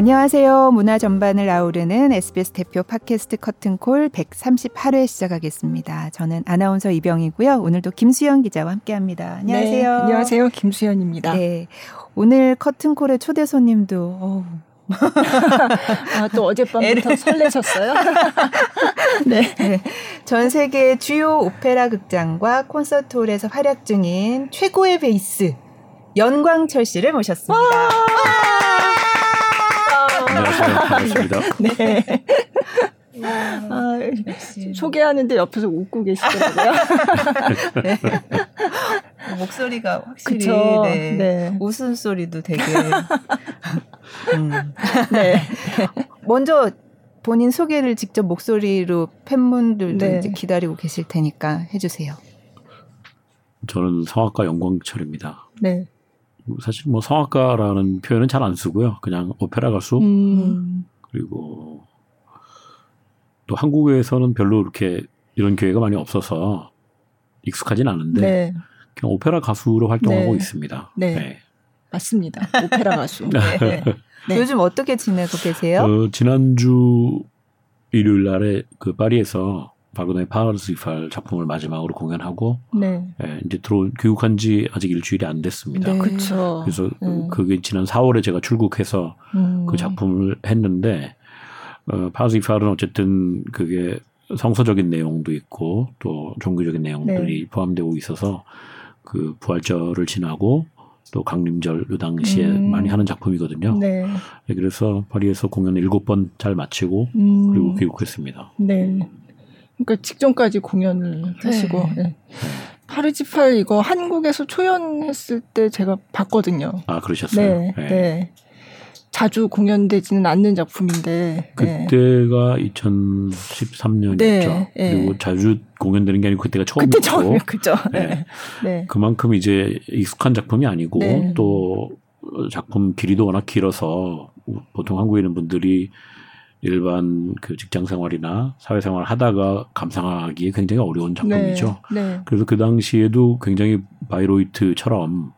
안녕하세요. 문화 전반을 아우르는 SBS 대표 팟캐스트 커튼콜 138회 시작하겠습니다. 저는 아나운서 이병이고요. 오늘도 김수현 기자와 함께합니다. 안녕하세요. 네, 안녕하세요. 김수현입니다. 네, 오늘 커튼콜의 초대 손님도 어우, 아, 또 어젯밤부터 설레셨어요? 네. 네. 전 세계 주요 오페라 극장과 콘서트홀에서 활약 중인 최고의 베이스 연광철 씨를 모셨습니다. 안녕하세요. 반갑습니다. 네. 아, 소개하는데 옆에서 웃고 계시더라고요. 네. 목소리가 확실히 네. 네. 웃음 소리도 되게 음. 네. 먼저 본인 소개를 직접 목소리로 팬분들도 네. 이제 기다리고 계실 테니까 해주세요. 저는 성악가 영광철입니다. 네. 사실 뭐 성악가라는 표현은 잘 안 쓰고요. 그냥 오페라 가수 음. 그리고 또 한국에서는 별로 이렇게 이런 기회가 많이 없어서 익숙하진 않은데 네. 그냥 오페라 가수로 활동하고 네. 있습니다. 네. 네. 맞습니다. 오페라 가수. 네. 네. 요즘 어떻게 지내고 계세요? 어, 지난주 일요일 날에 그 파리에서 바그너의 파르시팔 작품을 마지막으로 공연하고 네. 예, 이제 들어온 교육한 지 아직 일주일이 안 됐습니다. 네. 그렇죠. 그래서 음. 그게 지난 4월에 제가 출국해서 음. 그 작품을 했는데 어, 파르시팔은 어쨌든 그게 성서적인 내용도 있고 또 종교적인 내용들이 네. 포함되고 있어서 그 부활절을 지나고 또 강림절 요 당시에 음. 많이 하는 작품이거든요. 네. 네, 그래서 파리에서 공연 일곱 번 잘 마치고 음. 그리고 귀국했습니다. 네. 그러니까 직전까지 공연을 하시고 네. 네. 파리지팔 이거 한국에서 초연했을 때 제가 봤거든요. 아 그러셨어요? 네. 네. 네. 자주 공연되지는 않는 작품인데 네. 그때가 2013년이었죠. 네, 네. 그리고 자주 공연되는 게 아니고 그때가 처음이었고 그때 처음 그죠. 네. 네. 그만큼 이제 익숙한 작품이 아니고 네. 또 작품 길이도 워낙 길어서 보통 한국에 있는 분들이 일반 그 직장 생활이나 사회 생활 하다가 감상하기에 굉장히 어려운 작품이죠. 그래서 그 당시에도 굉장히 바이로이트처럼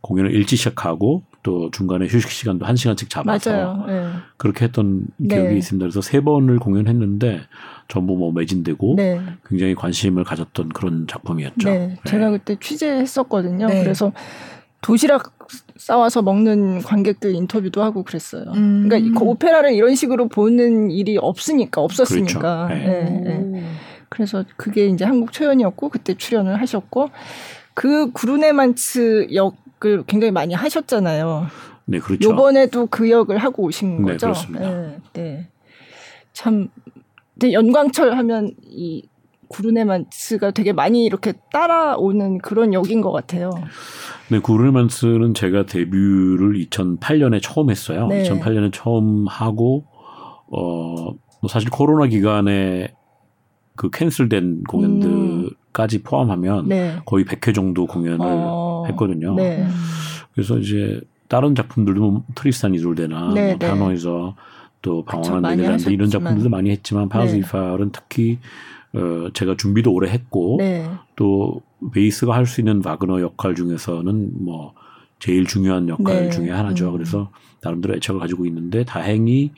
공연을 일찍 시작하고 또 중간에 휴식 시간도 한 시간씩 잡아서 네. 그렇게 했던 기억이 네. 있습니다. 그래서 세 번을 공연했는데 전부 뭐 매진되고 네. 굉장히 관심을 가졌던 그런 작품이었죠. 네. 네. 제가 그때 취재했었거든요. 네. 그래서 도시락 싸와서 먹는 관객들 인터뷰도 하고 그랬어요. 음. 그러니까 그 오페라를 이런 식으로 보는 일이 없으니까 없었으니까. 그렇죠. 네. 그래서 그게 이제 한국 초연이었고 그때 출연을 하셨고 그 구르네만츠 역 역을 굉장히 많이 하셨잖아요. 네, 그렇죠. 요번에도 그 역을 하고 오신 네, 거죠. 그렇습니다. 네, 네. 참, 근데 연광철 하면 이 구르네만스가 되게 많이 이렇게 따라오는 그런 역인 것 같아요. 네, 구르네만스는 제가 데뷔를 2008년에 처음 했어요. 네. 2008년에 처음 하고, 어, 뭐 사실 코로나 기간에 그 캔슬된 공연들까지 음. 포함하면 네. 거의 100회 정도 공연을 어. 했거든요. 네. 그래서 이제 다른 작품들도 뭐 트리스탄 이솔데나 네, 뭐 네. 또 방황한 네덜란드 이런 작품들도 많이 했지만 네. 특히 어 제가 준비도 오래 했고 네. 또 베이스가 할 수 있는 바그너 역할 중에서는 뭐 제일 중요한 역할 네. 중에 하나죠. 음. 그래서 나름대로 애착을 가지고 있는데 다행히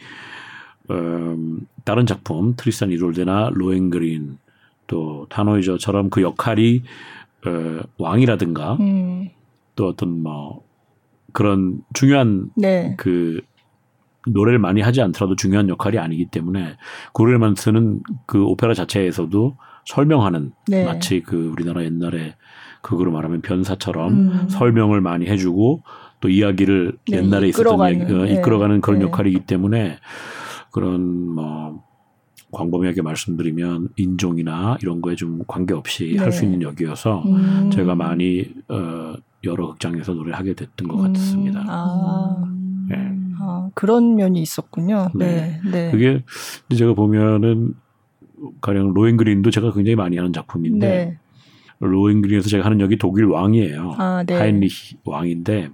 음, 다른 작품 트리스탄 이졸데나 로엔그린 또 탄호이저처럼 그 역할이 어, 왕이라든가 음. 또 어떤 뭐 그런 중요한 네. 그 노래를 많이 하지 않더라도 중요한 역할이 아니기 때문에 구르네만츠는 그 오페라 자체에서도 설명하는 네. 마치 그 우리나라 옛날에 그거로 말하면 변사처럼 음. 설명을 많이 해주고 또 이야기를 네, 옛날에 이끌어가는, 있었던 이야기, 어, 이끌어가는 그런 네. 역할이기 때문에 그런 뭐 광범위하게 말씀드리면 인종이나 이런 거에 좀 관계없이 네. 할수 있는 역이어서 음. 제가 많이 어 여러 극장에서 노래하게 됐던 것 음. 같습니다. 아. 네. 아, 그런 면이 있었군요. 네. 네. 네. 그게 제가 보면은 가령 로엔그린도 제가 굉장히 많이 하는 작품인데 네. 로엔그린에서 제가 하는 역이 독일 왕이에요. 아, 네. 하인리히 왕인데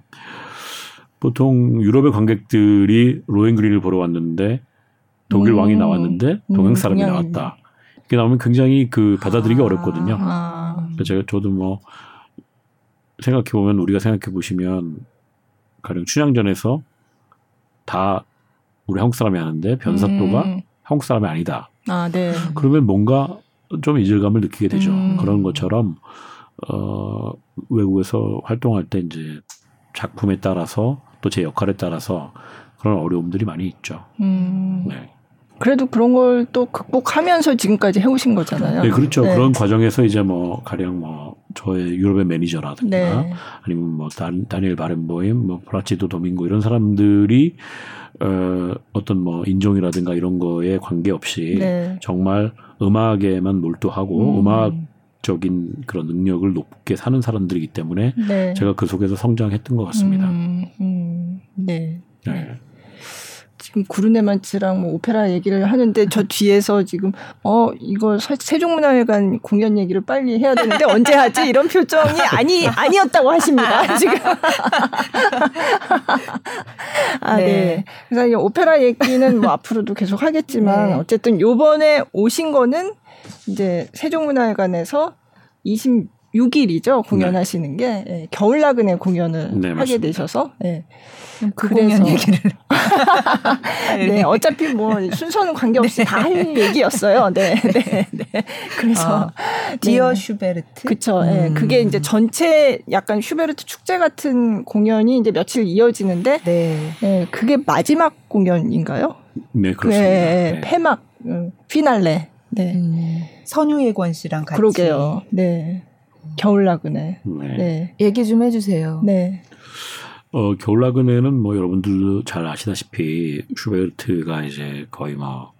보통 유럽의 관객들이 로엔그린을 보러 왔는데 독일 음. 왕이 나왔는데 동양 사람이 음, 나왔다. 이게 나오면 굉장히 그 받아들이기 아. 어렵거든요. 아. 제가 저도 뭐 생각해 보면 우리가 생각해 보시면 가령 춘향전에서 다 우리 한국 사람이 하는데 변사또가 음. 한국 사람이 아니다. 아, 네. 그러면 뭔가 좀 이질감을 느끼게 되죠. 음. 그런 것처럼 어 외국에서 활동할 때 이제 작품에 따라서 또 제 역할에 따라서 그런 어려움들이 많이 있죠. 음. 네. 그래도 그런 걸 또 극복하면서 지금까지 해오신 거잖아요. 네, 그렇죠. 네. 그런 과정에서 이제 뭐 가령 뭐 저의 유럽의 매니저라든가 네. 아니면 뭐 다니엘 바렌보임, 뭐 프라치도 도밍고 이런 사람들이 어, 어떤 뭐 인종이라든가 이런 거에 관계없이 네. 정말 음악에만 몰두하고 음. 악 적인 그런 능력을 높게 사는 사람들이기 때문에 네. 제가 그 속에서 성장했던 것 같습니다. 음, 음, 네. 네. 지금 구르네만츠랑 뭐 오페라 얘기를 하는데 저 뒤에서 지금 어 이거 세종문화회관 공연 얘기를 빨리 해야 되는데 언제 하지 이런 표정이 아니 아니었다고 하십니다 지금 아 네. 네. 그래서 이 오페라 얘기는 뭐 앞으로도 계속 하겠지만 네. 어쨌든 요번에 오신 거는 이제 세종문화회관에서 20 6일이죠 공연하시는 게 네, 겨울 나그네 공연을 네, 하게 맞습니다. 되셔서 네. 그 공연 얘기를 네 어차피 뭐 순서는 관계없이 네. 다할 얘기였어요. 네, 네, 네. 그래서 아, Dear 슈베르트 그렇죠. 음. 네, 그게 이제 전체 약간 슈베르트 축제 같은 공연이 이제 며칠 이어지는데 네, 네 그게 마지막 공연인가요? 네 그렇습니다. 네, 네. 폐막 음, 피날레. 네. 음, 선유예권 씨랑 같이. 그러게요. 네. 겨울 나그네. 네. 네. 얘기 좀 해주세요. 네. 어, 겨울 나그네는 뭐 여러분들도 잘 아시다시피 슈베르트가 이제 거의 뭐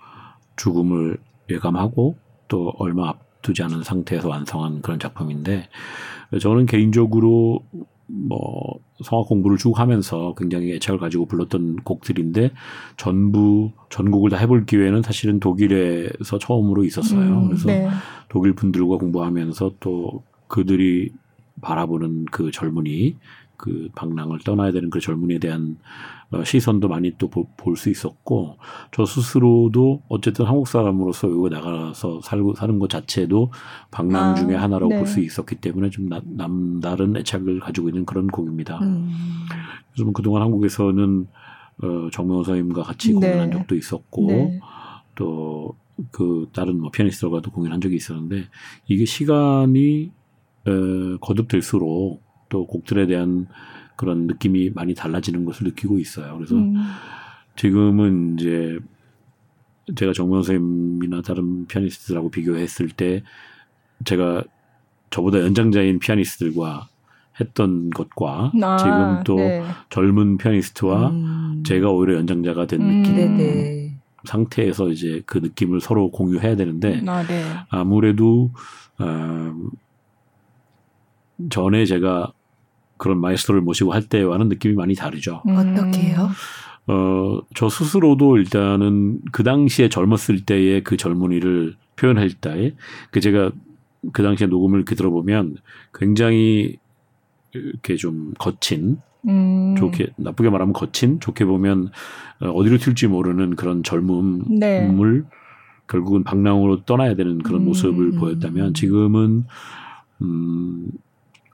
죽음을 예감하고 또 얼마 앞두지 않은 상태에서 완성한 그런 작품인데 저는 개인적으로 뭐 성악 공부를 쭉 하면서 굉장히 애착을 가지고 불렀던 곡들인데 전부 전곡을 다 해볼 기회는 사실은 독일에서 처음으로 있었어요. 음, 그래서 네. 독일 분들과 공부하면서 또 그들이 바라보는 그 젊은이 그 방랑을 떠나야 되는 그 젊은이에 대한 어, 시선도 많이 또 볼 수 있었고 저 스스로도 어쨌든 한국 사람으로서 외국에 나가서 살고 사는 것 자체도 방랑 아, 중에 하나라고 네. 볼수 있었기 때문에 좀 나, 남다른 애착을 가지고 있는 그런 곡입니다. 음. 그래서 뭐 그동안 한국에서는 어, 정명호 선생님과 같이 네. 공연한 적도 있었고 네. 또그 다른 뭐 피아니스트들과도 공연한 적이 있었는데 이게 시간이 어, 거듭될수록 또 곡들에 대한 그런 느낌이 많이 달라지는 것을 느끼고 있어요. 그래서 음. 지금은 이제 제가 정문 선생님이나 다른 피아니스트들하고 비교했을 때 제가 저보다 연장자인 피아니스트들과 했던 것과 아, 지금 또 네. 젊은 피아니스트와 음. 제가 오히려 연장자가 된 음. 느낌 네네. 상태에서 이제 그 느낌을 서로 공유해야 되는데 아, 네. 아무래도 어, 전에 제가 그런 마이스터를 모시고 할 때와는 느낌이 많이 다르죠. 음. 어떻게요? 어, 저 스스로도 일단은 그 당시에 젊었을 때의 그 젊은이를 표현할 때, 그 제가 그 당시에 녹음을 이렇게 들어보면 굉장히 이렇게 좀 거친, 음. 좋게, 나쁘게 말하면 거친, 좋게 보면 어, 어디로 튈지 모르는 그런 젊음을 네. 결국은 방랑으로 떠나야 되는 그런 음. 모습을 보였다면 지금은, 음,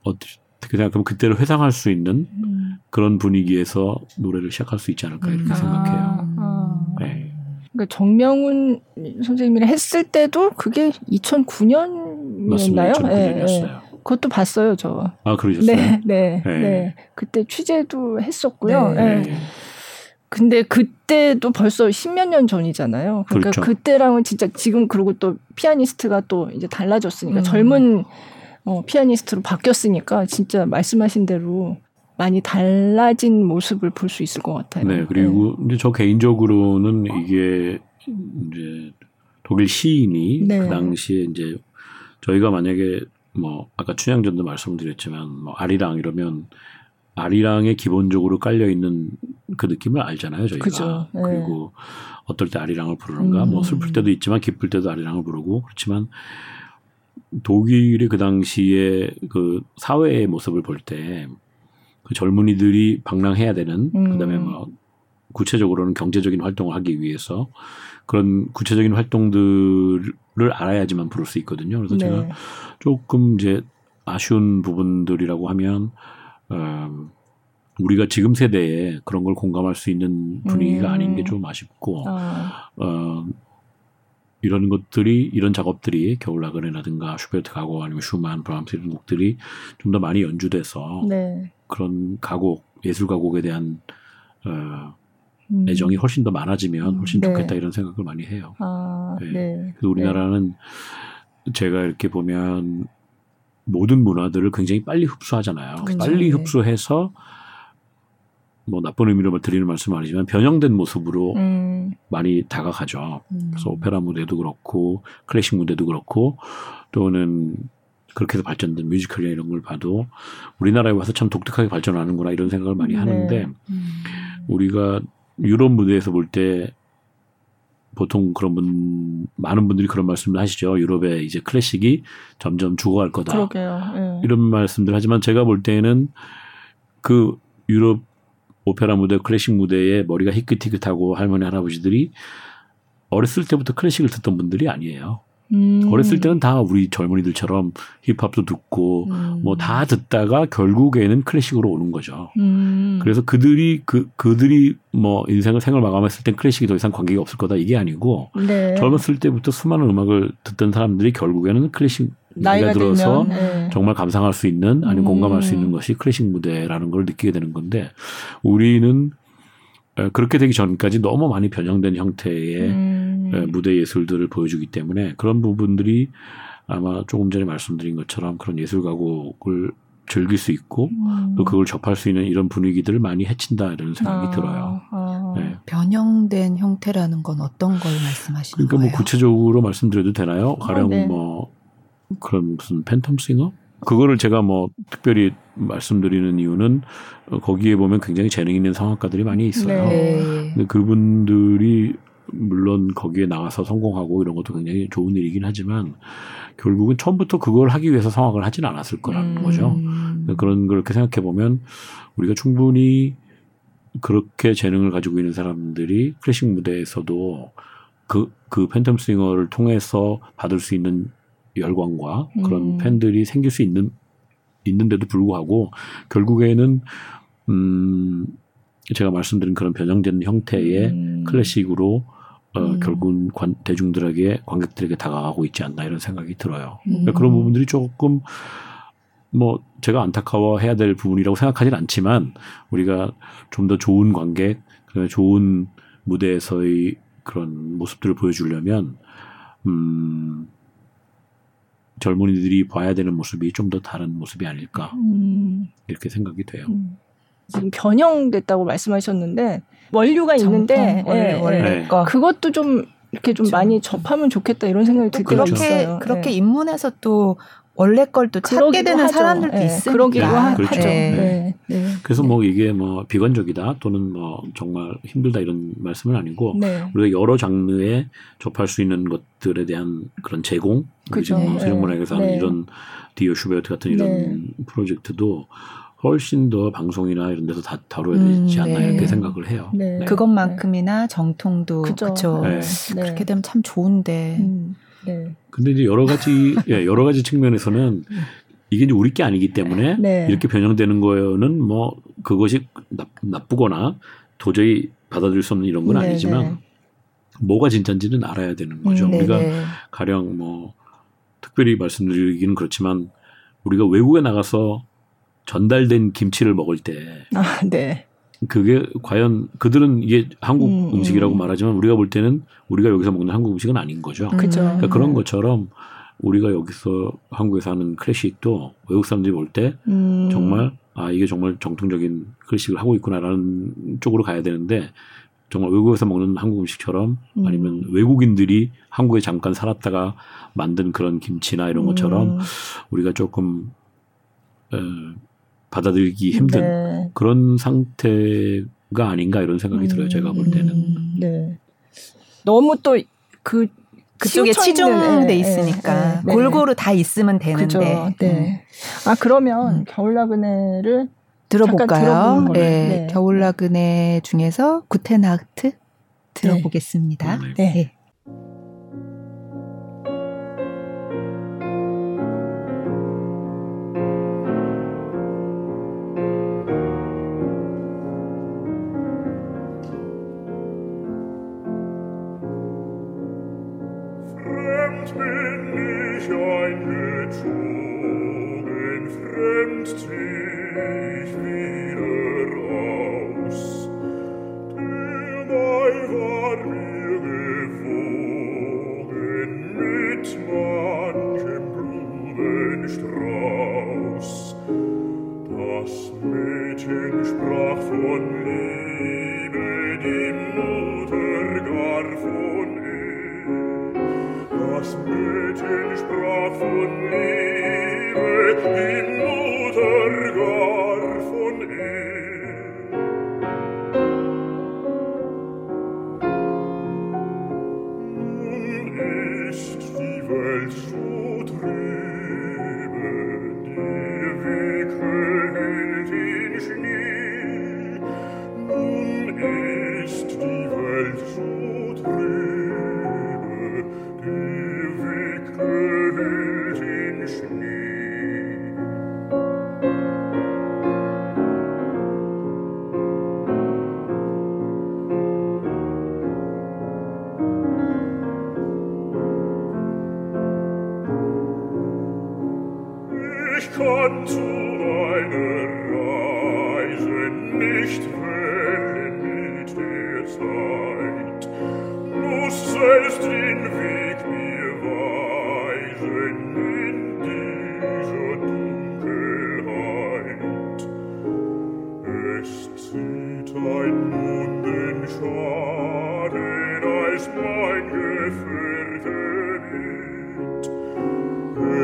어떻게 생각하면 그때를 회상할 수 있는 음. 그런 분위기에서 노래를 시작할 수 있지 않을까 이렇게 음. 생각해요. 아, 아. 네. 그러니까 정명훈 선생님이랑 했을 때도 그게 2009년이었나요? 2009년이었어요. 네, 네. 그것도 봤어요, 저. 아, 그러셨어요? 네, 네, 네. 네. 그때 취재도 했었고요. 네. 네. 근데 그때도 벌써 십몇 년 전이잖아요. 그러니까 그렇죠. 그때랑은 진짜 지금 그리고 또 피아니스트가 또 이제 달라졌으니까 음. 젊은 어, 피아니스트로 바뀌었으니까 진짜 말씀하신 대로 많이 달라진 모습을 볼 수 있을 것 같아요. 네, 그리고 네. 이제 저 개인적으로는 이게 이제 독일 시인이 네. 그 당시에 이제 저희가 만약에 뭐 아까 춘향전도 말씀드렸지만 뭐 아리랑 이러면 아리랑에 기본적으로 깔려 있는 그 느낌을 알잖아요, 저희가. 그죠. 네. 그리고 어떨 때 아리랑을 부르는가, 뭐 음. 뭐 슬플 때도 있지만 기쁠 때도 아리랑을 부르고 그렇지만 독일이 그 당시에 그 사회의 모습을 볼 때 그 젊은이들이 방랑해야 되는 음. 그다음에 뭐 구체적으로는 경제적인 활동을 하기 위해서 그런 구체적인 활동들을 알아야지만 부를 수 있거든요. 그래서 네. 제가 조금 이제 아쉬운 부분들이라고 하면 음, 우리가 지금 세대에 그런 걸 공감할 수 있는 분위기가 음. 아닌 게 좀 아쉽고 아. 어, 이런 것들이 이런 작업들이 겨울나그네라든가 슈베르트 가곡 아니면 슈만 브람스 이런 곡들이 좀 더 많이 연주돼서 네. 그런 가곡 예술 가곡에 대한 어, 음. 애정이 훨씬 더 많아지면 훨씬 네. 좋겠다 이런 생각을 많이 해요. 아, 네. 네. 그래서 우리나라는 제가 이렇게 보면 모든 문화들을 굉장히 빨리 흡수하잖아요. 그렇죠. 빨리 네. 흡수해서 뭐 나쁜 의미로 드리는 말씀은 아니지만 변형된 모습으로 음. 많이 다가가죠. 음. 그래서 오페라 무대도 그렇고 클래식 무대도 그렇고 또는 그렇게 해서 발전된 뮤지컬이나 이런 걸 봐도 우리나라에 와서 참 독특하게 발전하는구나 이런 생각을 많이 네. 하는데 음. 우리가 유럽 무대에서 볼 때 보통 그런 분 많은 분들이 그런 말씀을 하시죠. 유럽의 이제 클래식이 점점 죽어갈 거다. 네. 이런 말씀들 하지만 제가 볼 때는 그 유럽 오페라 무대, 클래식 무대에 머리가 희끗희끗하고 할머니 할아버지들이 어렸을 때부터 클래식을 듣던 분들이 아니에요. 음. 어렸을 때는 다 우리 젊은이들처럼 힙합도 듣고 음. 뭐다 듣다가 결국에는 클래식으로 오는 거죠. 음. 그래서 그들이 그 그들이 뭐 인생을 생을 마감했을 땐 클래식이 더 이상 관계가 없을 거다 이게 아니고 네. 젊었을 때부터 수많은 음악을 듣던 사람들이 결국에는 클래식 나이가 들어서 네. 정말 감상할 수 있는 아니면 공감할 수 있는 음. 것이 클래식 무대라는 걸 느끼게 되는 건데 우리는 그렇게 되기 전까지 너무 많이 변형된 형태의 음. 무대 예술들을 보여주기 때문에 그런 부분들이 아마 조금 전에 말씀드린 것처럼 그런 예술 가곡을 즐길 수 있고 음. 또 그걸 접할 수 있는 이런 분위기들을 많이 해친다 이런 생각이 아, 들어요. 아. 네. 변형된 형태라는 건 어떤 걸 말씀하시는 그러니까 거예요? 뭐 구체적으로 말씀드려도 되나요? 가령 아, 네. 뭐 그런 무슨 팬텀 싱어? 그거를 제가 뭐 특별히 말씀드리는 이유는 거기에 보면 굉장히 재능 있는 성악가들이 많이 있어요. 네. 근데 그분들이 물론 거기에 나가서 성공하고 이런 것도 굉장히 좋은 일이긴 하지만 결국은 처음부터 그걸 하기 위해서 성악을 하진 않았을 거라는 음. 거죠. 그런 그렇게 생각해 보면 우리가 충분히 그렇게 재능을 가지고 있는 사람들이 클래식 무대에서도 그, 그 팬텀 싱어를 통해서 받을 수 있는 열광과 그런 음. 팬들이 생길 수 있는 있는데도 불구하고 결국에는 음 제가 말씀드린 그런 변형된 형태의 음. 클래식으로 어, 음. 결국은 관, 대중들에게 관객들에게 다가가고 있지 않나 이런 생각이 들어요. 음. 그런 부분들이 조금 뭐 제가 안타까워해야 될 부분이라고 생각하진 않지만 우리가 좀 더 좋은 관객, 좋은 무대에서의 그런 모습들을 보여주려면 음 젊은이들이 봐야 되는 모습이 좀 더 다른 모습이 아닐까 음. 이렇게 생각이 돼요. 음. 지금 변형됐다고 말씀하셨는데 원류가 있는데 예, 예. 네. 그것도 좀 이렇게 좀 그렇죠. 많이 접하면 좋겠다 이런 생각이 들 때가 있어요. 그렇게 네. 입문해서 또 원래 걸 또 찾게 되는 하죠. 사람들도 네, 있으니까. 그러기도 하죠. 그렇죠. 네. 네. 네. 그래서 뭐 이게 뭐 비관적이다 또는 뭐 정말 힘들다 이런 말씀은 아니고 네. 우리가 여러 장르에 접할 수 있는 것들에 대한 그런 제공, 그렇죠. 뭐 세종문학에서 하는 이런 디오 슈베르트 같은 이런 프로젝트도 훨씬 더 방송이나 이런 데서 다 다뤄야 되지 않나 음, 이렇게 생각을 해요. 그것만큼이나 정통도 그렇죠. 그렇게 되면 참 좋은데. 음. 네. 근데 이제 여러 가지 예, 여러 가지 측면에서는 이게 이제 우리 게 아니기 때문에 네. 이렇게 변형되는 거는 뭐 그것이 나, 나쁘거나 도저히 받아들일 수 없는 이런 건 네, 아니지만 네. 뭐가 진짜인지는 알아야 되는 거죠. 음, 우리가 가령 뭐 특별히 말씀드리기는 그렇지만 우리가 외국에 나가서 전달된 김치를 먹을 때 아, 네. 그게 과연 그들은 이게 한국 음, 식이라고 음. 말하지만 우리가 볼 때는 우리가 여기서 먹는 한국 음식은 아닌 거죠. 그렇죠. 그러니까 그런 것처럼 우리가 여기서 한국에서 하는 클래식도 외국 사람들이 볼때 음. 정말 아 이게 정말 정통적인 클래식을 하고 있구나라는 쪽으로 가야 되는데 정말 외국에서 먹는 한국 음식처럼 음. 아니면 외국인들이 한국에 잠깐 살았다가 만든 그런 김치나 이런 것처럼 음. 우리가 조금 어, 받아들이기 힘든 네. 그런 상태가 아닌가 이런 생각이 음, 들어요. 제가 볼 때는. 음, 네. 너무 또 그 그쪽에 치중돼 네, 있으니까 네, 네, 골고루 다 있으면 되는데. 그죠, 네. 음. 아 그러면 음. 겨울 나그네를 들어볼까요? 네. 네. 겨울 나그네 중에서 구테나트 들어보겠습니다. 네. Süd ein Munden schaden, als mein Gefürchtet.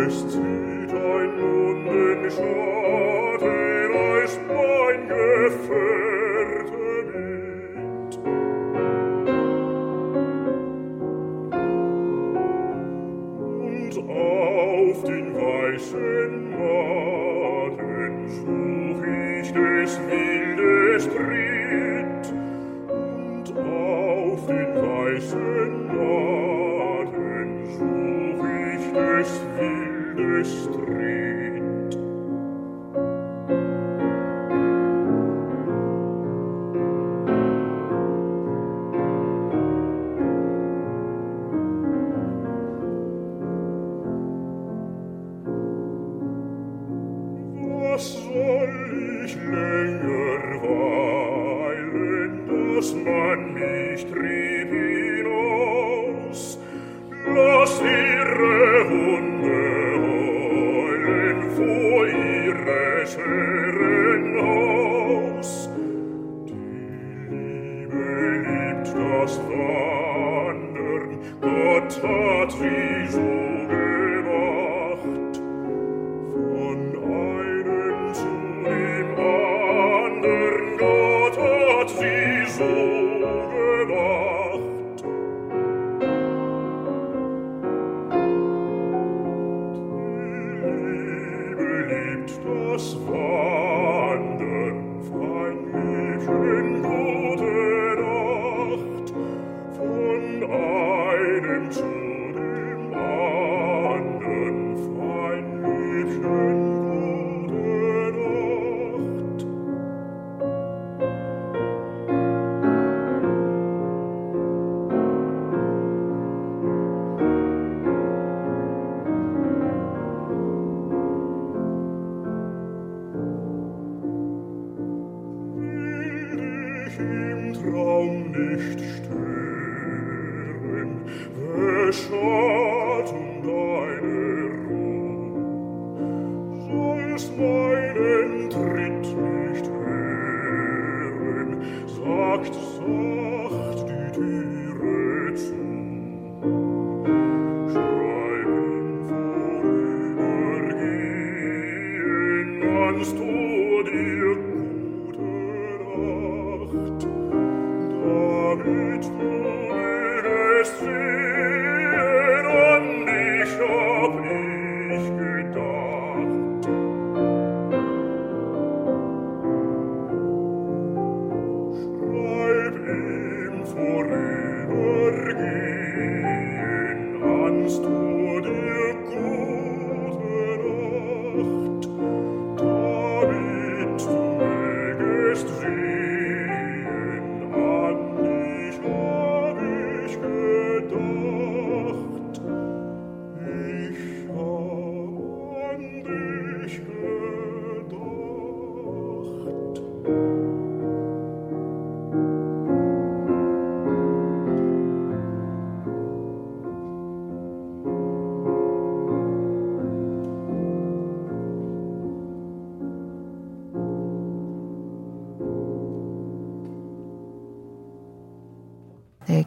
Es zieht ein Munden schaden, als mein Gefürchtet. auf den weißen Maden such ich des Weges. gestritt und auf den weißen Laden ich des wildes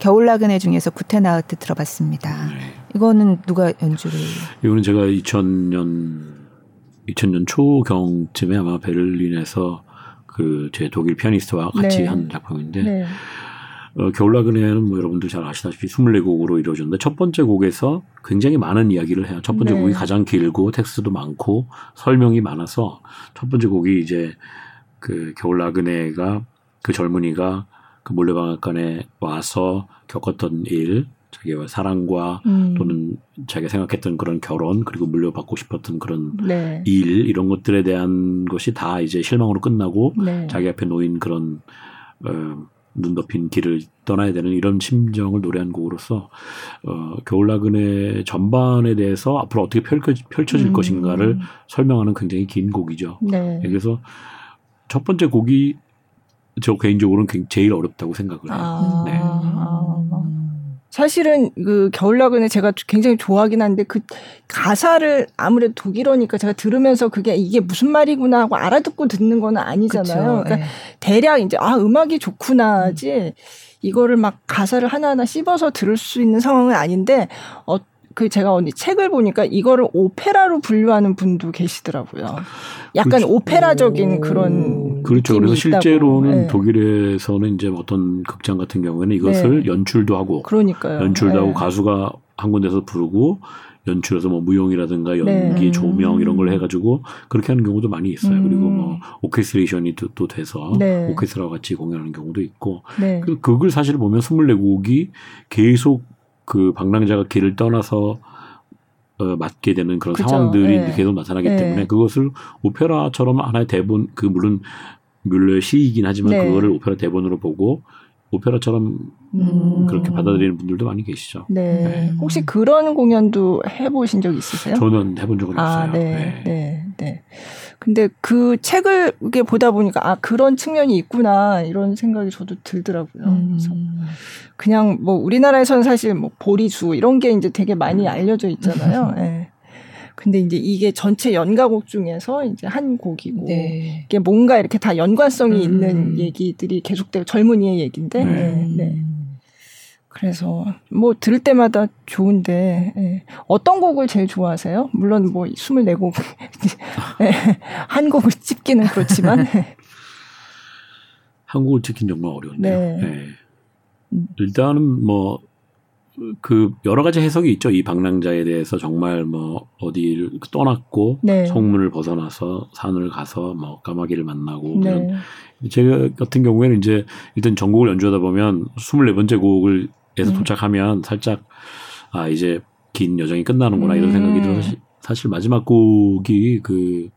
겨울 나그네 중에서 구테나우트 들어봤습니다. 네. 이거는 누가 연주를? 이거는 제가 2000년 2000년 초경쯤에 아마 베를린에서 그 제 독일 피아니스트와 같이 네. 한 작품인데 네. 어, 겨울 나그네는 뭐 여러분들 잘 아시다시피 24곡으로 이루어졌는데 첫 번째 곡에서 굉장히 많은 이야기를 해요. 첫 번째 네. 곡이 가장 길고 텍스트도 많고 설명이 많아서 첫 번째 곡이 이제 그 겨울 나그네가 그 젊은이가 그 몰래방앗간에 와서 겪었던 일, 자기와 사랑과 음. 또는 자기가 생각했던 그런 결혼 그리고 물려받고 싶었던 그런 네. 일 이런 것들에 대한 것이 다 이제 실망으로 끝나고 네. 자기 앞에 놓인 그런 어, 눈 덮인 길을 떠나야 되는 이런 심정을 노래한 곡으로서 어, 겨울 나그네 전반에 대해서 앞으로 어떻게 펼쳐, 펼쳐질 음. 것인가를 설명하는 굉장히 긴 곡이죠. 네. 그래서 첫 번째 곡이 저 개인적으로는 제일 어렵다고 생각을 해요. 아. 네. 사실은 그 겨울나그네 제가 굉장히 좋아하긴 한데 그 가사를 아무래도 독일어니까 제가 들으면서 그게 이게 무슨 말이구나 하고 알아듣고 듣는 건 아니잖아요. 그쵸, 그러니까 네. 대략 이제 아 음악이 좋구나지 이거를 막 가사를 하나하나 씹어서 들을 수 있는 상황은 아닌데 어, 그 제가 어디 책을 보니까 이거를 오페라로 분류하는 분도 계시더라고요. 약간 그렇죠. 오페라적인 그런 그렇죠. 그래서 실제로는 네. 독일에서는 이제 어떤 극장 같은 경우에는 이것을 네. 연출도 하고 그러니까요. 연출도 네. 하고 가수가 한 군데서 부르고 연출해서 뭐 무용이라든가 연기, 네. 조명 이런 걸 해가지고 그렇게 하는 경우도 많이 있어요. 음. 그리고 뭐 오케스트레이션이 또, 또 돼서 네. 오케스트라와 같이 공연하는 경우도 있고 네. 그 그걸 사실 보면 24곡이 계속 그 방랑자가 길을 떠나서 어, 맞게 되는 그런 그쵸. 상황들이 네. 계속 나타나기 네. 때문에 그것을 오페라처럼 하나의 대본 그 물론 뮬러의 시이긴 하지만 네. 그거를 오페라 대본으로 보고 오페라처럼 음. 그렇게 받아들이는 분들도 많이 계시죠. 네. 네. 혹시 그런 공연도 해보신 적 있으세요? 저는 해본 적은 아, 없어요. 네. 네. 네. 네. 근데 그 책을 이게 보다 보니까 아 그런 측면이 있구나 이런 생각이 저도 들더라고요. 음. 그래서 그냥 뭐 우리나라에서는 사실 뭐 보리수 이런 게 이제 되게 많이 알려져 있잖아요. 예. 네. 근데 이제 이게 전체 연가곡 중에서 이제 한 곡이고 네. 이게 뭔가 이렇게 다 연관성이 음. 있는 얘기들이 계속되고 젊은이의 얘기인데 네. 네. 그래서 뭐 들을 때마다 좋은데 예. 어떤 곡을 제일 좋아하세요? 물론 뭐 24곡 예. 한 곡을 찝기는 그렇지만 한 곡을 찍긴 정말 어려운데요. 네. 예. 일단은 뭐 그 여러 가지 해석이 있죠. 이 방랑자에 대해서 정말 뭐 어디를 떠났고 네. 성문을 벗어나서 산을 가서 뭐 까마귀를 만나고 네. 이런 제가 같은 경우에는 이제 일단 전곡을 연주하다 보면 24번째 곡을 에서 음. 도착하면 살짝 아 이제 긴 여정이 끝나는구나 이런 생각이 음. 들어서 사실 마지막 곡이 그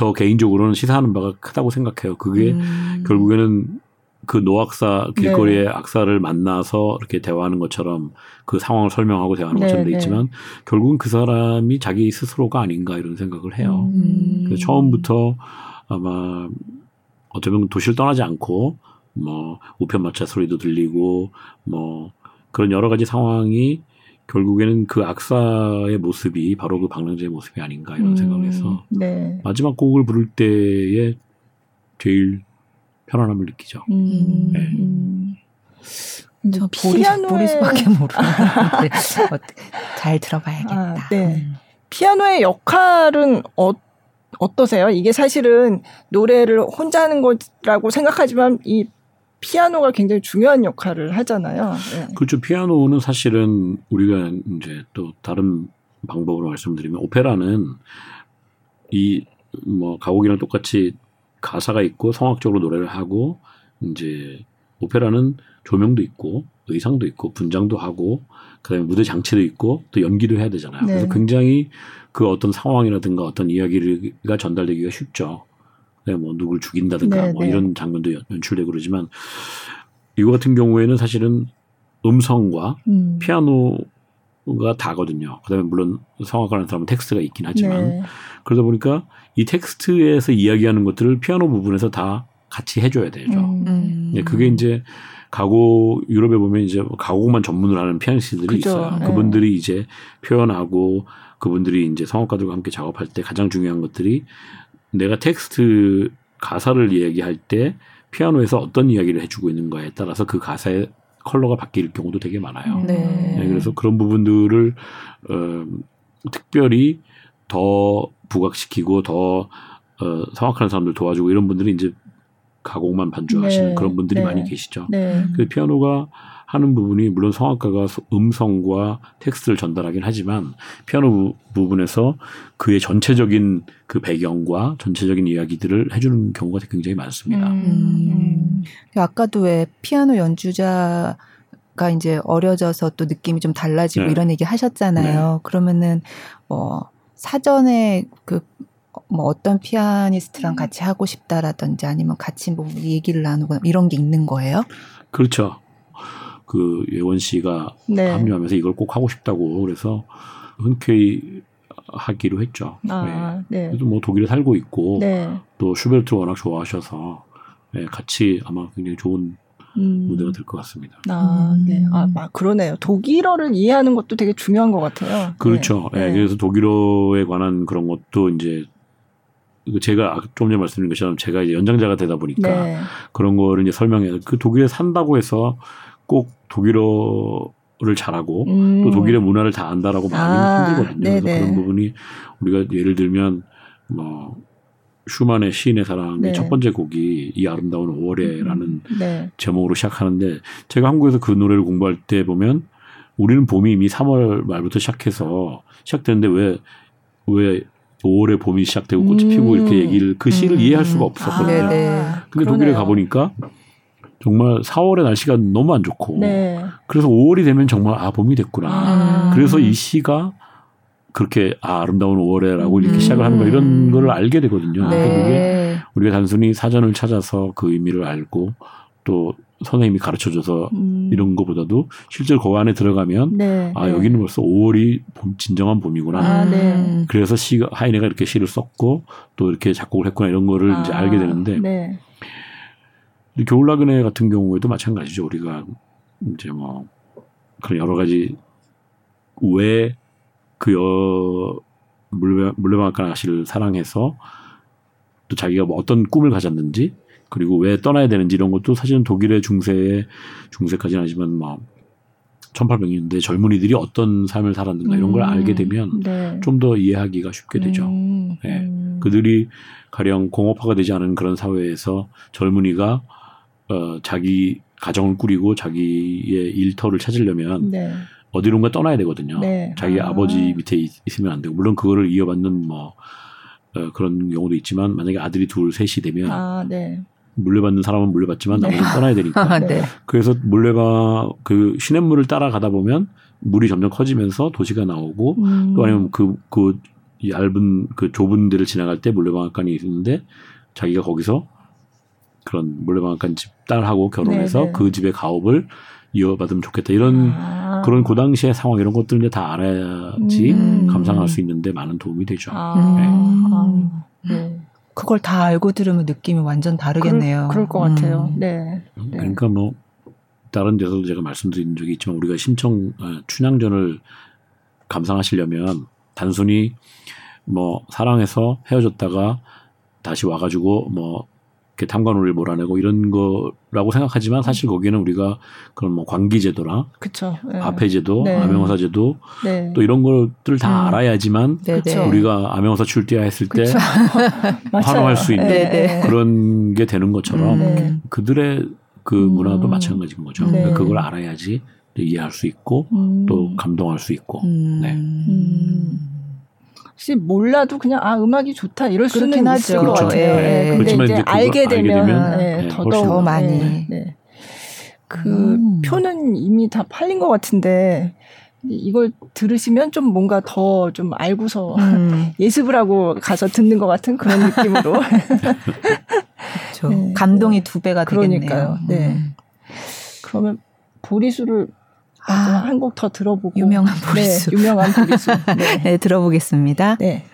저 개인적으로는 시사하는 바가 크다고 생각해요. 그게 음. 결국에는 그 노악사 길거리의 네. 악사를 만나서 이렇게 대화하는 것처럼 그 상황을 설명하고 대화하는 네, 것처럼 돼 네. 있지만 네. 결국은 그 사람이 자기 스스로가 아닌가 이런 생각을 해요. 음. 그래서 처음부터 아마 어쩌면 도시를 떠나지 않고 뭐 우편마차 소리도 들리고 뭐 그런 여러 가지 상황이 결국에는 그 악사의 모습이 바로 그 방랑자의 모습이 아닌가 이런 음, 생각을 해서 네. 마지막 곡을 부를 때에 제일 편안함을 느끼죠. 음, 네. 음. 저 피아노의... 보리수밖에 모르는데 잘 들어봐야겠다. 아, 네. 음. 피아노의 역할은 어, 어떠세요? 이게 사실은 노래를 혼자 하는 거라고 생각하지만 이 피아노가 굉장히 중요한 역할을 하잖아요. 네. 그렇죠. 피아노는 사실은 우리가 이제 또 다른 방법으로 말씀드리면 오페라는 이 뭐 가곡이랑 똑같이 가사가 있고 성악적으로 노래를 하고 이제 오페라는 조명도 있고 의상도 있고 분장도 하고 그다음에 무대 장치도 있고 또 연기도 해야 되잖아요. 네. 그래서 굉장히 그 어떤 상황이라든가 어떤 이야기가 전달되기가 쉽죠. 네, 뭐 누굴 죽인다든가 네, 뭐 네. 이런 장면도 연출되고 그러지만 이거 같은 경우에는 사실은 음성과 음. 피아노가 다거든요. 그다음에 물론 성악을 하는 사람은 텍스트가 있긴 하지만 네. 그러다 보니까 이 텍스트에서 이야기하는 것들을 피아노 부분에서 다 같이 해줘야 되죠. 음. 네, 그게 이제 가곡 유럽에 보면 이제 가곡만 전문을 하는 피아니스트들이 그죠. 있어요. 네. 그분들이 이제 표현하고 그분들이 이제 성악가들과 함께 작업할 때 가장 중요한 것들이 내가 텍스트 가사를 이야기할 때 피아노에서 어떤 이야기를 해주고 있는가에 따라서 그 가사의 컬러가 바뀔 경우도 되게 많아요. 네. 네 그래서 그런 부분들을 어, 특별히 더 부각시키고 더 어, 성악하는 사람들 도와주고 이런 분들이 이제 가곡만 반주하시는 네. 그런 분들이 네. 많이 계시죠. 네. 그 피아노가 하는 부분이 물론 성악가가 음성과 텍스트를 전달하긴 하지만 피아노 부, 분에서 그의 전체적인 그 배경과 전체적인 이야기들을 해주는 경우가 굉장히 많습니다. 음. 음. 아까도 왜 피아노 연주자 가 이제 어려져서 또 느낌이 좀 달라지고 네. 이런 얘기 하셨잖아요. 네. 그러면은 뭐 사전에 그뭐 어떤 피아니스트랑 같이 하고 싶다라든지 아니면 같이 뭐 얘기를 나누거나 이런 게 있는 거예요? 그렇죠. 그 예원 씨가 네. 합류하면서 이걸 꼭 하고 싶다고 그래서 흔쾌히 하기로 했죠. 아, 네. 네. 그래도 뭐 독일에 살고 있고 네. 또 슈베르트 워낙 좋아하셔서 네, 같이 아마 굉장히 좋은 음. 무대가 될 것 같습니다. 아, 음. 네. 아, 막 그러네요. 독일어를 이해하는 것도 되게 중요한 것 같아요. 그렇죠. 네. 네. 그래서 독일어에 관한 그런 것도 이제 제가 좀 전에 말씀드린 것처럼 제가 이제 연장자가 되다 보니까 네. 그런 거를 이제 설명해서 그 독일에 산다고 해서 꼭 독일어를 잘하고 음. 또 독일의 문화를 다 안다라고 말하기 아, 힘들거든요. 네네. 그래서 그런 부분이 우리가 예를 들면 뭐 슈만의 시인의 사랑의 네. 첫 번째 곡이 이 아름다운 5월에라는 음, 네. 제목으로 시작하는데 제가 한국에서 그 노래를 공부할 때 보면 우리는 봄이 이미 3월 말부터 시작해서 시작되는데 왜 왜 5월에 봄이 시작되고 꽃이 음. 피고 이렇게 얘기를 그 시를 음. 이해할 수가 없었거든요. 아, 근데 그러네요. 독일에 가 보니까 정말 4월에 날씨가 너무 안 좋고 네. 그래서 5월이 되면 정말 아 봄이 됐구나. 아. 그래서 이 시가 그렇게 아, 아름다운 5월에라고 이렇게 음. 시작을 하는 거 이런 거를 알게 되거든요. 네. 그게 우리가 단순히 사전을 찾아서 그 의미를 알고 또 선생님이 가르쳐줘서 음. 이런 거보다도 실제로 그 안에 들어가면 네, 아 네. 여기는 벌써 5월이 봄, 진정한 봄이구나. 아, 네. 그래서 시 하이네가 이렇게 시를 썼고 또 이렇게 작곡을 했구나 이런 거를 아, 이제 알게 되는데 네. 겨울나그네 같은 경우에도 마찬가지죠. 우리가 이제 뭐 그런 여러 가지 왜 그 여, 물레, 물레방앗간 아씨를 사랑해서 또 자기가 뭐 어떤 꿈을 가졌는지 그리고 왜 떠나야 되는지 이런 것도 사실은 독일의 중세에 중세까지는 아니지만 뭐 1800년대 젊은이들이 어떤 삶을 살았는가 이런 걸 음, 알게 되면 네. 좀더 이해하기가 쉽게 되죠. 음, 네. 음. 그들이 가령 공업화가 되지 않은 그런 사회에서 젊은이가 어, 자기 가정을 꾸리고 자기의 일터를 찾으려면 네. 어디론가 떠나야 되거든요. 네. 자기 아. 버지 밑에 있, 으면안 되고 물론 그거를 이어받는 뭐 어, 그런 경우도 있지만 만약에 아들이 둘 셋이 되면 아, 네. 물려받는 사람은 물려받지만 나머지는 네. 떠나야 되니까. 아, 네. 그래서 물레가 그 시냇물을 따라가다 보면 물이 점점 커지면서 도시가 나오고 음. 또 아니면 그, 그 얇은 그 좁은 데를 지나갈 때 물레방앗간이 있는데 자기가 거기서 그런 물레방앗간 집 딸하고 결혼해서 네네. 네. 그 집의 가업을 이어받으면 좋겠다 이런 아. 그런 그 당시의 상황 이런 것들 이제 다 알아야지 음. 감상할 수 있는데 많은 도움이 되죠. 아. 네. 아. 네. 그걸 다 알고 들으면 느낌이 완전 다르겠네요. 그럴, 그럴 것 음. 같아요. 네. 네. 그러니까 뭐 다른 데서도 제가 말씀드린 적이 있지만 우리가 심청 어, 춘향전을 감상하시려면 단순히 뭐 사랑해서 헤어졌다가 다시 와가지고 뭐 이렇게 탐관오를 몰아내고 이런 거라고 생각하지만 사실 거기에는 우리가 그런 뭐 관기제도나 그쵸. 네. 화폐제도, 네. 암행어사제도 네. 또 이런 것들을 다 음. 알아야지만 네, 네. 우리가 암행어사 출제하 했을 때 활용할 수 있는 네, 그런 게 되는 것처럼 음. 그들의 그 문화도 음. 마찬가지인 거죠. 그러니까 그걸 알아야지 이해할 수 있고 음. 또 감동할 수 있고. 음. 네. 음. 혹시 몰라도 그냥 아 음악이 좋다 이럴 수는. 있을 것 그렇죠. 같아요. 네. 네. 근데 이제, 이제 알게 되면, 되면 네, 더더욱 더 많이. 네. 네. 그 음. 표는 이미 다 팔린 것 같은데 이걸 들으시면 좀 뭔가 더 좀 알고서 음. 예습을 하고 가서 듣는 것 같은 그런 느낌으로. 그렇죠. 네. 감동이 두 배가 되겠네요. 그러니까요. 네. 음. 그러면 보리수를 아, 한곡 더 들어보고 유명한 보리수. 네, 유명한 보리수. 네. 네, 들어보겠습니다. 네.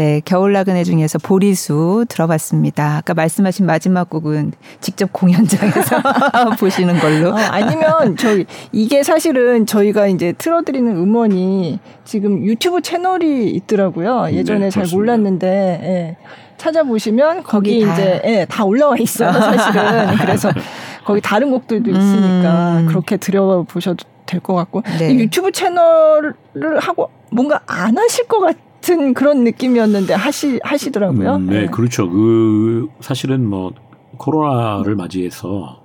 네, 겨울 나그네 중에서 보리수 들어봤습니다. 아까 말씀하신 마지막 곡은 직접 공연장에서 보시는 걸로. 어, 아니면 저희 이게 사실은 저희가 이제 틀어드리는 음원이 지금 유튜브 채널이 있더라고요. 네, 예전에 네, 잘 몰랐는데 예. 찾아보시면 거기, 거기 이제 예, 다 올라와 있어요. 사실은 그래서 거기 다른 곡들도 있으니까 음. 그렇게 들여보셔도 될 것 같고 네. 유튜브 채널을 하고 뭔가 안 하실 것 같아요. 같은 그런 느낌이었는데 하시 하시더라고요. 음, 네, 네, 그렇죠. 그 사실은 뭐 코로나를 맞이해서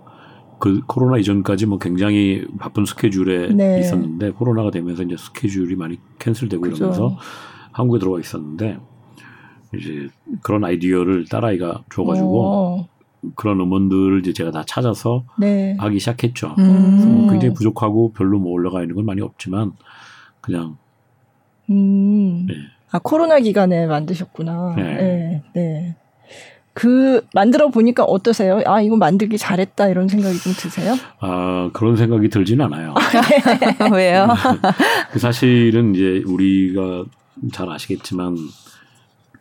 그 코로나 이전까지 뭐 굉장히 바쁜 스케줄에 네. 있었는데 코로나가 되면서 이제 스케줄이 많이 캔슬되고 그렇죠. 이러면서 한국에 들어와 있었는데 이제 그런 아이디어를 딸아이가 줘가지고 오. 그런 음원들을 이제 제가 다 찾아서 네. 하기 시작했죠. 음. 굉장히 부족하고 별로 뭐 올라가 있는 건 많이 없지만 그냥 음. 네. 아 코로나 기간에 만드셨구나. 네. 네. 네. 그 만들어 보니까 어떠세요? 아 이거 만들기 잘했다 이런 생각이 좀 드세요? 아 그런 생각이 들진 않아요. 아, 네. 왜요? 그 사실은 이제 우리가 잘 아시겠지만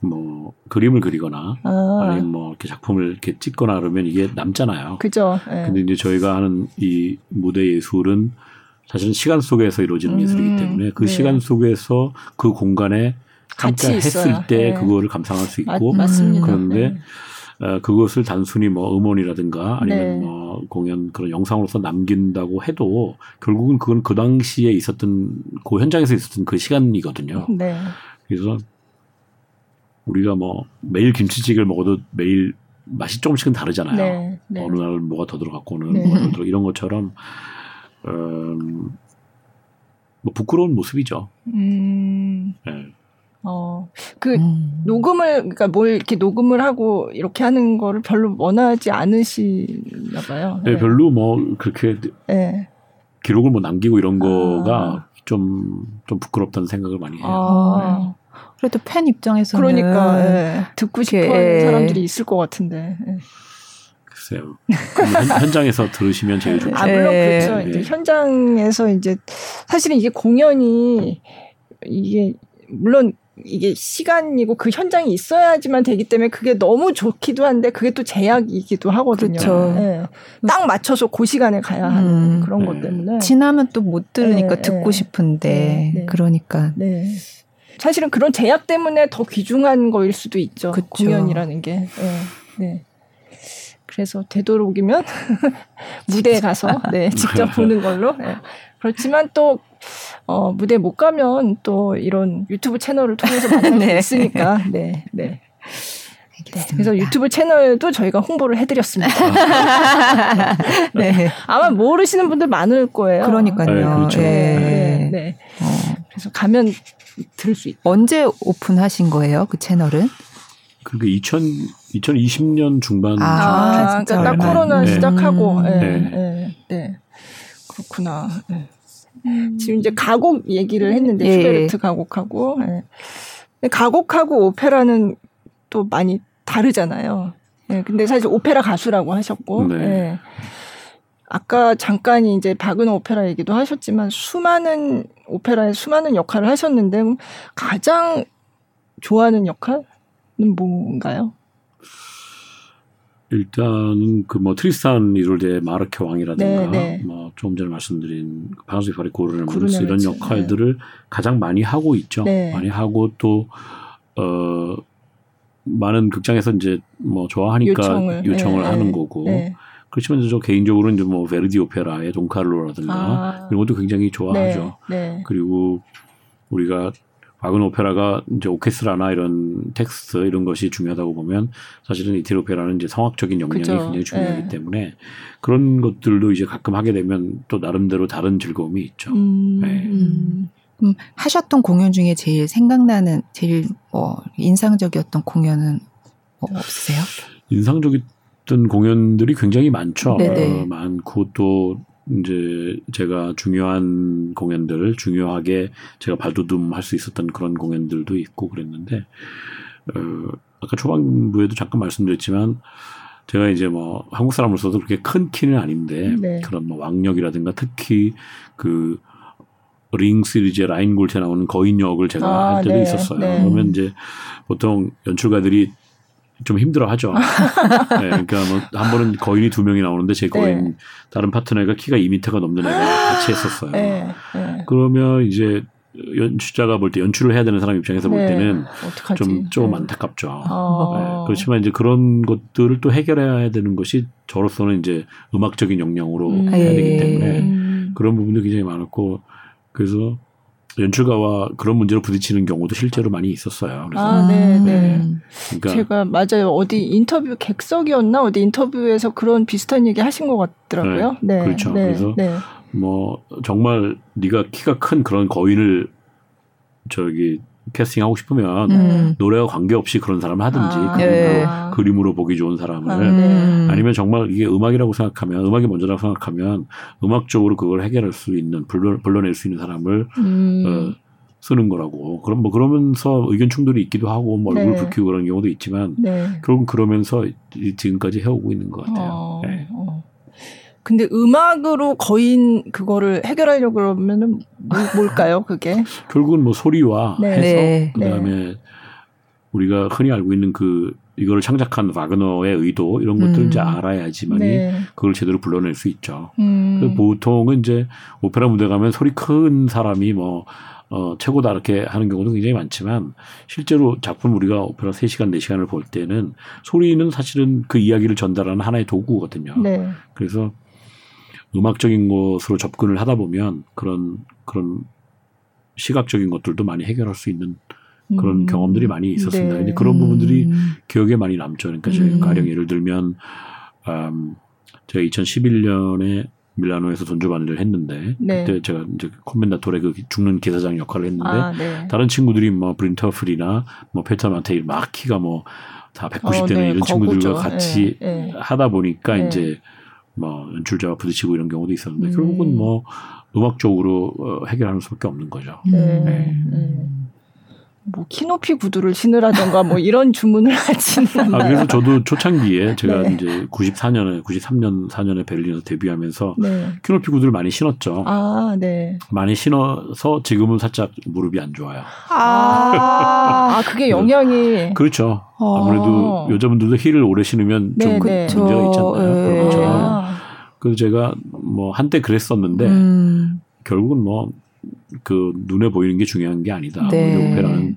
뭐 그림을 그리거나 아. 니면 뭐 이렇게 작품을 이렇게 찍거나 그러면 이게 남잖아요. 그죠. 네. 근데 이제 저희가 하는 이 무대 예술은 사실은 시간 속에서 이루어지는 음. 예술이기 때문에 그 네. 시간 속에서 그 공간에 함께 했을 때 네. 그거를 감상할 수 있고 맞, 습니다 그런데 네. 어, 그것을 단순히 뭐 음원이라든가 아니면 네. 뭐 공연 그런 영상으로서 남긴다고 해도 결국은 그건 그 당시에 있었던 그 현장에서 있었던 그 시간이거든요. 네. 그래서 우리가 뭐 매일 김치찌개를 먹어도 매일 맛이 조금씩은 다르잖아요. 네. 네. 어느 날 뭐가 더 들어갔고 어느 날 네. 뭐가 더 들어 이런 것처럼 음, 뭐 부끄러운 모습이죠. 음. 네. 어, 그 음. 녹음을 그러니까 뭘 이렇게 녹음을 하고 이렇게 하는 거를 별로 원하지 않으시나 봐요. 네, 네. 별로 뭐 그렇게 네. 기록을 뭐 남기고 이런 거가 좀좀 아. 좀 부끄럽다는 생각을 많이 해요. 아. 네. 그래도 팬 입장에서는 그러니까 네. 듣고 싶어 하는 사람들이 있을 것 같은데. 네. 글쎄요. 현, 장에서 들으시면 제일 좋죠. 아 물론 그렇죠. 이제 현장에서 이제 사실은 이게 공연이 이게 물론 이게 시간이고 그 현장이 있어야지만 되기 때문에 그게 너무 좋기도 한데 그게 또 제약이기도 하거든요. 그렇죠. 네. 딱 맞춰서 그 시간에 가야 하는 음. 그런 네. 것 때문에 지나면 또 못 들으니까 네. 듣고 싶은데 네. 네. 그러니까 네. 사실은 그런 제약 때문에 더 귀중한 거일 수도 있죠. 그쵸. 공연이라는 게. 네. 네. 그래서 되도록이면 무대에 가서 네, 직접 보는 걸로. 네. 그렇지만 또 어, 무대 못 가면 또 이런 유튜브 채널을 통해서 만날 네. 수 있으니까. 네, 네. 네, 그래서 유튜브 채널도 저희가 홍보를 해드렸습니다. 네. 아마 모르시는 분들 많을 거예요. 그러니까요. 네, 그렇죠. 네. 네. 네. 어. 그래서 가면 들을 수 있. 언제 오픈하신 거예요? 그 채널은? 그게 2000 2020년 중반. 아, 그러니까 딱 코로나 네. 시작하고. 네. 네. 네. 그렇구나. 네. 음. 지금 이제 가곡 얘기를 했는데 예. 슈베르트 가곡하고 예. 가곡하고 오페라는 또 많이 다르잖아요. 예. 근데 사실 오페라 가수라고 하셨고 네. 예. 아까 잠깐 이제 박은호 오페라 얘기도 하셨지만 수많은 오페라에 수많은 역할을 하셨는데 가장 좋아하는 역할은 뭔가요? 일단은 그 뭐 트리스탄 이졸데 마르케 왕이라든가 네, 네. 뭐 조금 전에 말씀드린 파르지팔 구르네만츠 이런 역할들을 네. 가장 많이 하고 있죠. 네. 많이 하고 또 어 많은 극장에서 이제 뭐 좋아하니까 요청을, 요청을 네, 하는 거고. 네. 그렇지만 저 개인적으로는 이제 뭐 베르디 오페라의 돈카를로라든가 아. 이런 것도 굉장히 좋아하죠. 그리고 우리가 박은 오페라가 이제 오케스트라나 이런 텍스트 이런 것이 중요하다고 보면 사실은 이태리 오페라는 이제 성악적인 역량이 그죠. 굉장히 중요하기 네. 때문에 그런 것들도 이제 가끔 하게 되면 또 나름대로 다른 즐거움이 있죠. 음, 네. 음. 음, 하셨던 공연 중에 제일 생각나는 제일 뭐 인상적이었던 공연은 뭐 없으세요? 인상적이었던 공연들이 굉장히 많죠. 어, 많고 또 이제 제가 중요한 공연들, 중요하게 제가 발돋움 할 수 있었던 그런 공연들도 있고 그랬는데, 어, 아까 초반부에도 잠깐 말씀드렸지만, 제가 이제 뭐 한국 사람으로서도 그렇게 큰 키는 아닌데, 네. 그런 뭐 왕력이라든가 특히 그, 링 시리즈의 라인 골트에 나오는 거인 역을 제가 아, 할 때도 네. 있었어요. 네. 그러면 이제 보통 연출가들이 좀 힘들어 하죠. 네, 그러니까 뭐 한 번은 거인이 두 명이 나오는데 제 거인 네. 다른 파트너가 키가 2미터가 넘는 애가 같이 했었어요. 네, 네. 그러면 이제 연출자가 볼 때 연출을 해야 되는 사람 입장에서 볼 네. 때는 좀, 좀 네. 안타깝죠. 아. 그렇지만 이제 그런 것들을 또 해결해야 되는 것이 저로서는 이제 음악적인 역량으로 음. 해야 되기 때문에 음. 그런 부분도 굉장히 많았고 그래서 연출가와 그런 문제로 부딪히는 경우도 실제로 많이 있었어요. 그래서 아, 네, 네. 음. 그러니까 제가 맞아요. 어디 인터뷰 객석이었나 어디 인터뷰에서 그런 비슷한 얘기 하신 것 같더라고요. 네, 네 그렇죠. 네, 그래서 네. 뭐 정말 네가 키가 큰 그런 거인을 저기 캐스팅하고 싶으면 음. 노래와 관계없이 그런 사람을 하든지 아, 그림으로, 네. 그림으로 보기 좋은 사람을 아, 네. 아니면 정말 이게 음악이라고 생각하면 음악이 먼저라고 생각하면 음악적으로 그걸 해결할 수 있는 불러, 불러낼 수 있는 사람을 음. 어, 쓰는 거라고. 그럼 뭐 그러면서 의견 충돌이 있기도 하고 뭐 얼굴 네. 붉히고 그런 경우도 있지만 네. 결국은 그러면서 지금까지 해오고 있는 것 같아요. 어, 네. 어. 근데 음악으로 거인 그거를 해결하려고 그러면은 뭘까요, 그게? 결국은 뭐 소리와 네. 해석 네. 그다음에 네. 우리가 흔히 알고 있는 그 이거를 창작한 와그너의 의도 이런 것들을 음. 이제 알아야지만이 네. 그걸 제대로 불러낼 수 있죠. 음. 보통은 이제 오페라 무대 가면 소리 큰 사람이 뭐 어, 최고다 이렇게 하는 경우도 굉장히 많지만 실제로 작품 우리가 오페라 3시간, 4시간을 볼 때는 소리는 사실은 그 이야기를 전달하는 하나의 도구거든요. 네. 그래서 음악적인 것으로 접근을 하다 보면 그런 그런 시각적인 것들도 많이 해결할 수 있는 그런 음. 경험들이 많이 있었습니다. 네. 근데 그런 부분들이 음. 기억에 많이 남죠. 그러니까 음. 가령 예를 들면 음, 제가 2011년에 밀라노에서 돈조반을 했는데 네. 그때 제가 이제 콤멘다토레 그 죽는 기사장 역할을 했는데 아, 네. 다른 친구들이 뭐 브린터플이나 뭐 페터 마테일 막 키가 뭐 다 190대는 어, 네. 이런 친구들과 같이 네. 네. 하다 보니까 네. 이제 뭐 연출자와 부딪히고 이런 경우도 있었는데 음. 결국은 뭐 음악적으로 어, 해결하는 수밖에 없는 거죠. 네. 네. 음. 뭐 키높이 구두를 신으라던가 뭐 이런 주문을 하지는 않아요. 아, 그래서 저도 초창기에 제가 네. 이제 94년에 93년 4년에 베를린에서 데뷔하면서 네. 키높이 구두를 많이 신었죠. 아, 네. 많이 신어서 지금은 살짝 무릎이 안 좋아요. 아, 아 그게 영향이 그렇죠. 아무래도 아. 여자분들도 힐을 오래 신으면 좀 네, 네. 문제가 있잖아요. 네. 그런 것처럼. 그래서 제가 뭐 한때 그랬었는데 음. 결국은 뭐 그 눈에 보이는 게 중요한 게 아니다. 네. 오페라는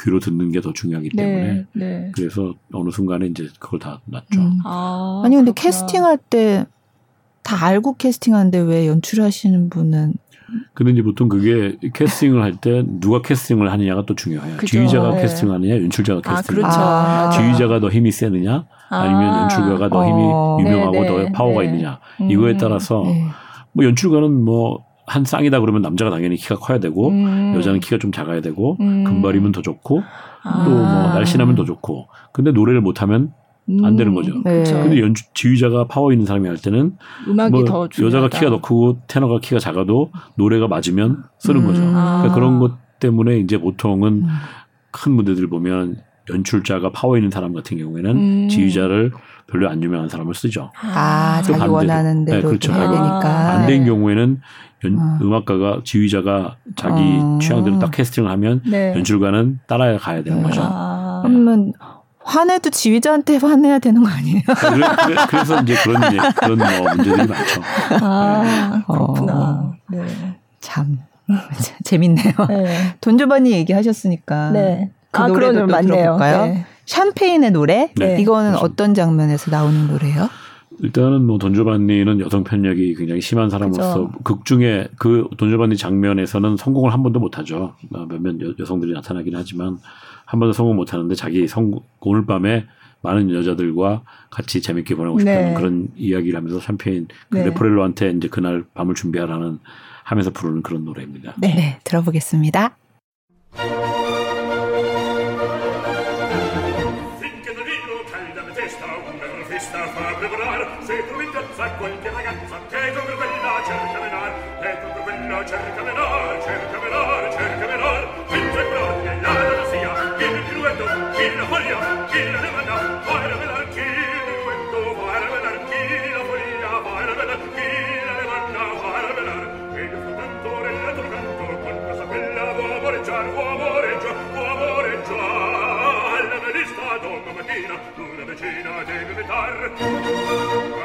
귀로 듣는 게 더 중요하기 네. 때문에 네. 그래서 어느 순간에 이제 그걸 다 놨죠. 음. 아, 니 근데 캐스팅할 때 다 알고 캐스팅하는데 왜 연출하시는 분은 근데 이제 보통 그게 캐스팅을 할 때 누가 캐스팅을 하느냐가 또 중요해요. 그죠. 지휘자가 네. 캐스팅하느냐, 연출자가 캐스팅을 아, 그렇죠. 하느냐. 지휘자가 더 힘이 세느냐, 아니면 아. 연출가가 더 힘이 어. 유명하고 네네. 더 파워가 네. 있느냐. 이거에 음. 따라서 네. 뭐 연출가는 뭐 한 쌍이다 그러면 남자가 당연히 키가 커야 되고 음. 여자는 키가 좀 작아야 되고 음. 금발이면 더 좋고 아. 또 뭐 날씬하면 더 좋고 근데 노래를 못하면 안 되는 거죠. 음. 네. 근데 연주 지휘자가 파워 있는 사람이 할 때는 음악이 뭐 여자가 키가 더 크고 테너가 키가 작아도 노래가 맞으면 쓰는 거죠. 음. 그러니까 그런 것 때문에 이제 보통은 음. 큰 무대들 보면 연출자가 파워 있는 사람 같은 경우에는 음. 지휘자를 별로 안 유명한 사람을 쓰죠. 아, 자기 원하는 대로 네, 그렇죠. 해야 되니까. 안된 네. 경우에는 연, 어. 음악가가 지휘자가 자기 어. 취향대로 딱 캐스팅을 하면 네. 연출가는 따라가야 되는 거죠. 아. 그러면 화내도 지휘자한테 화내야 되는 거 아니에요? 그래, 서 이제 그런 이제 그런 뭐 문제들이 많죠. 아 그렇구나. 어. 네. 참 재밌네요. 네. 돈조반이 얘기하셨으니까. 네. 그 아, 노래도 또 맞네요. 들어볼까요? 네. 샴페인의 노래? 네. 이거는 그렇죠. 어떤 장면에서 나오는 노래예요? 일단은 뭐 돈조반니는 여성 편력이 굉장히 심한 사람으로서 그렇죠. 극 중에 그 돈조반니 장면에서는 성공을 한 번도 못하죠. 어, 몇몇 여성들이 나타나긴 하지만 한 번도 성공 못하는데 자기 성 오늘 밤에 많은 여자들과 같이 재밌게 보내고 싶다는 네. 그런 이야기를 하면서 샴페인 그 네. 레포렐로한테 이제 그날 밤을 준비하라는 하면서 부르는 그런 노래입니다. 네, 네 들어보겠습니다. ragazza, qualche ragazza, Pietro per quella cerca venar, Pietro per quella cerca venar, cerca venar, cerca venar, mentre gloria e l'anasia, il piruetto, il la foglia, il la demanda, a velar chi il vai a velar chi la foglia, a velar chi la demanda, a velar, e il suo e il tuo canto, con cosa bella può amoreggiar, può amoreggiar, può amoreggiar, La velista, domma mattina, una vecina deve vetar.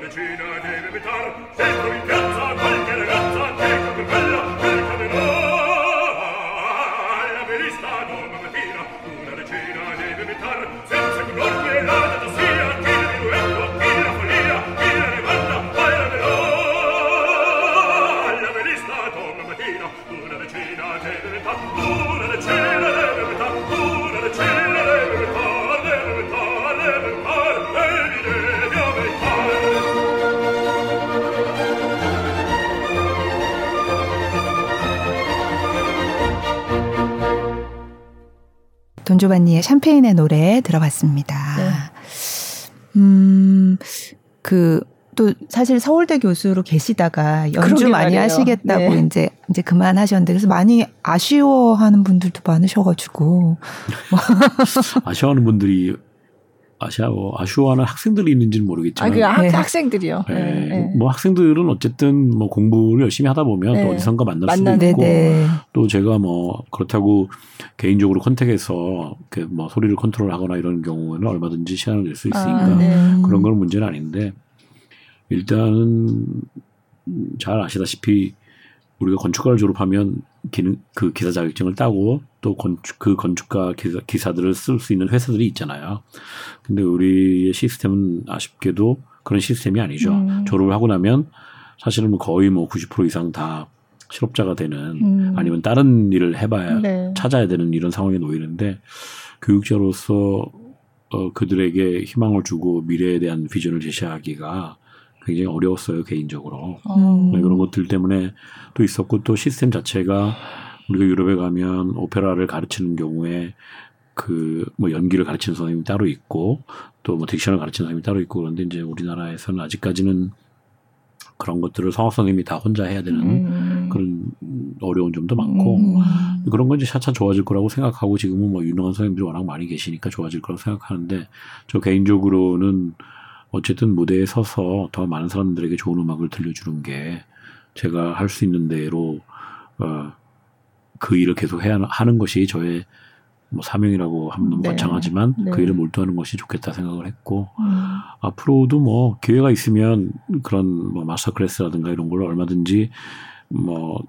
regina deve evitar, sempre in piazza qualche ragazza che come bella. 돈조반니의 샴페인의 노래 들어봤습니다. 네. 음, 그 또 사실 서울대 교수로 계시다가 연주 많이 말이에요. 하시겠다고 네. 이제 이제 그만하셨는데 그래서 많이 아쉬워하는 분들도 많으셔가지고 아쉬워하는 분들이 아쉬워 아쉬워하는 학생들이 있는지는 모르겠지만 아, 그 학, 네. 학생들이요. 네. 네. 뭐 학생들은 어쨌든 뭐 공부를 열심히 하다 보면 또 네. 어디선가 만날 수도 있고 네, 네. 또 제가 뭐 그렇다고 개인적으로 컨택해서 그뭐 소리를 컨트롤하거나 이런 경우에는 얼마든지 시간을 낼 수 있으니까 아, 그런 건 문제는 아닌데 일단은 잘 아시다시피 우리가 건축가를 졸업하면 기능, 그 기사 자격증을 따고 또 건축, 그 건축가 기사, 기사 들을 쓸 수 있는 회사들이 있잖아요. 근데 우리의 시스템은 아쉽게도 그런 시스템이 아니죠. 음. 졸업을 하고 나면 사실은 뭐 거의 뭐 90% 이상 다 실업자가 되는 음. 아니면 다른 일을 해봐야 네. 찾아야 되는 이런 상황에 놓이는데 교육자로서 어, 그들에게 희망을 주고 미래에 대한 비전을 제시하기가 굉장히 어려웠어요 개인적으로 음. 네, 그런 것들 때문에 또 있었고 또 시스템 자체가 우리가 유럽에 가면 오페라를 가르치는 경우에 그 뭐 연기를 가르치는 선생님이 따로 있고 또 뭐 딕션을 가르치는 선생님이 따로 있고 그런데 이제 우리나라에서는 아직까지는 그런 것들을 성악 선생님이 다 혼자 해야 되는 음. 그런 어려운 점도 많고 음. 그런 건 이제 차차 좋아질 거라고 생각하고 지금은 뭐 유능한 선생님들이 워낙 많이 계시니까 좋아질 거라고 생각하는데 저 개인적으로는 어쨌든 무대에 서서 더 많은 사람들에게 좋은 음악을 들려주는 게 제가 할 수 있는 대로 어, 그 일을 계속 해야 하는 것이 저의 뭐 사명이라고 하면 네. 거창하지만 네. 그 일을 몰두하는 것이 좋겠다 생각을 했고 음. 앞으로도 뭐 기회가 있으면 그런 뭐 마스터 클래스라든가 이런 걸 얼마든지 뭐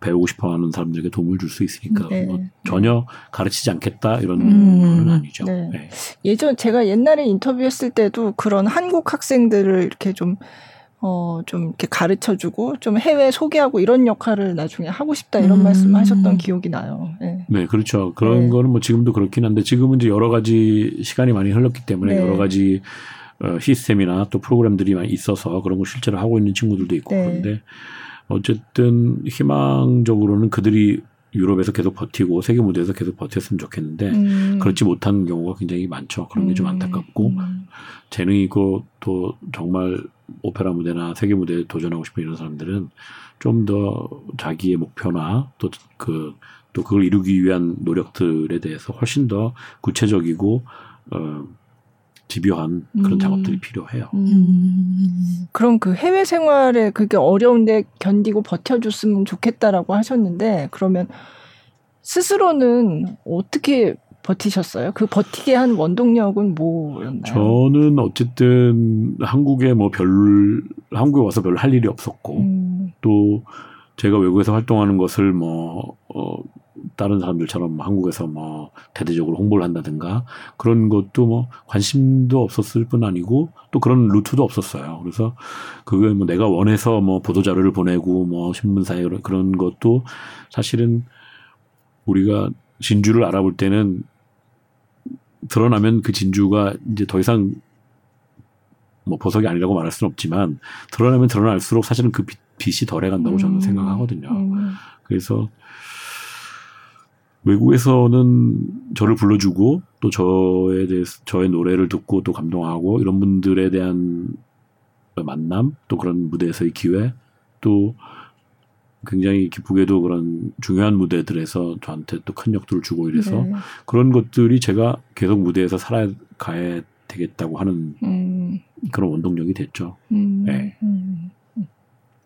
배우고 싶어 하는 사람들에게 도움을 줄 수 있으니까 네. 뭐 전혀 가르치지 않겠다 이런 음. 건 아니죠. 네. 네. 예전 제가 옛날에 인터뷰했을 때도 그런 한국 학생들을 이렇게 좀 어, 좀 이렇게 가르쳐 주고 좀 해외 소개하고 이런 역할을 나중에 하고 싶다 이런 음. 말씀 하셨던 기억이 나요. 네, 네 그렇죠. 그런 네. 거는 뭐 지금도 그렇긴 한데 지금은 이제 여러 가지 시간이 많이 흘렀기 때문에 네. 여러 가지 어, 시스템이나 또 프로그램들이 많이 있어서 그런 걸 실제로 하고 있는 친구들도 있고 네. 그런데 어쨌든 희망적으로는 그들이 유럽에서 계속 버티고 세계 무대에서 계속 버텼으면 좋겠는데 음. 그렇지 못한 경우가 굉장히 많죠. 그런 게좀 음. 안타깝고 음. 재능이고 또 정말 오페라 무대나 세계 무대에 도전하고 싶은 이런 사람들은 좀 더 자기의 목표나 또그또 그걸 이루기 위한 노력들에 대해서 훨씬 더 구체적이고 어 집요한 그런 음. 작업들이 필요해요. 음. 그럼 그 해외 생활에 그게 어려운데 견디고 버텨줬으면 좋겠다라고 하셨는데 그러면 스스로는 어떻게 버티셨어요? 그 버티게 한 원동력은 뭐였나요? 저는 어쨌든 한국에 뭐 별 한국에 와서 별 할 일이 없었고 음. 또 제가 외국에서 활동하는 것을 뭐 어, 다른 사람들처럼 한국에서 뭐 대대적으로 홍보를 한다든가 그런 것도 뭐 관심도 없었을 뿐 아니고 또 그런 루트도 없었어요. 그래서 그게 뭐 내가 원해서 뭐 보도 자료를 보내고 뭐 신문사에 그런 것도 사실은 우리가 진주를 알아볼 때는 드러나면 그 진주가 이제 더 이상 뭐 보석이 아니라고 말할 수는 없지만 드러나면 드러날수록 사실은 그 빛, 빛이 덜해간다고 저는 음. 생각하거든요. 음. 그래서 외국에서는 저를 불러주고 또 저에 대해서 저의 노래를 듣고 또 감동하고 이런 분들에 대한 만남 또 그런 무대에서의 기회 또 굉장히 기쁘게도 그런 중요한 무대들에서 저한테 또 큰 역도를 주고 이래서 네. 그런 것들이 제가 계속 무대에서 살아가야 되겠다고 하는 음. 그런 원동력이 됐죠. 음. 네. 음.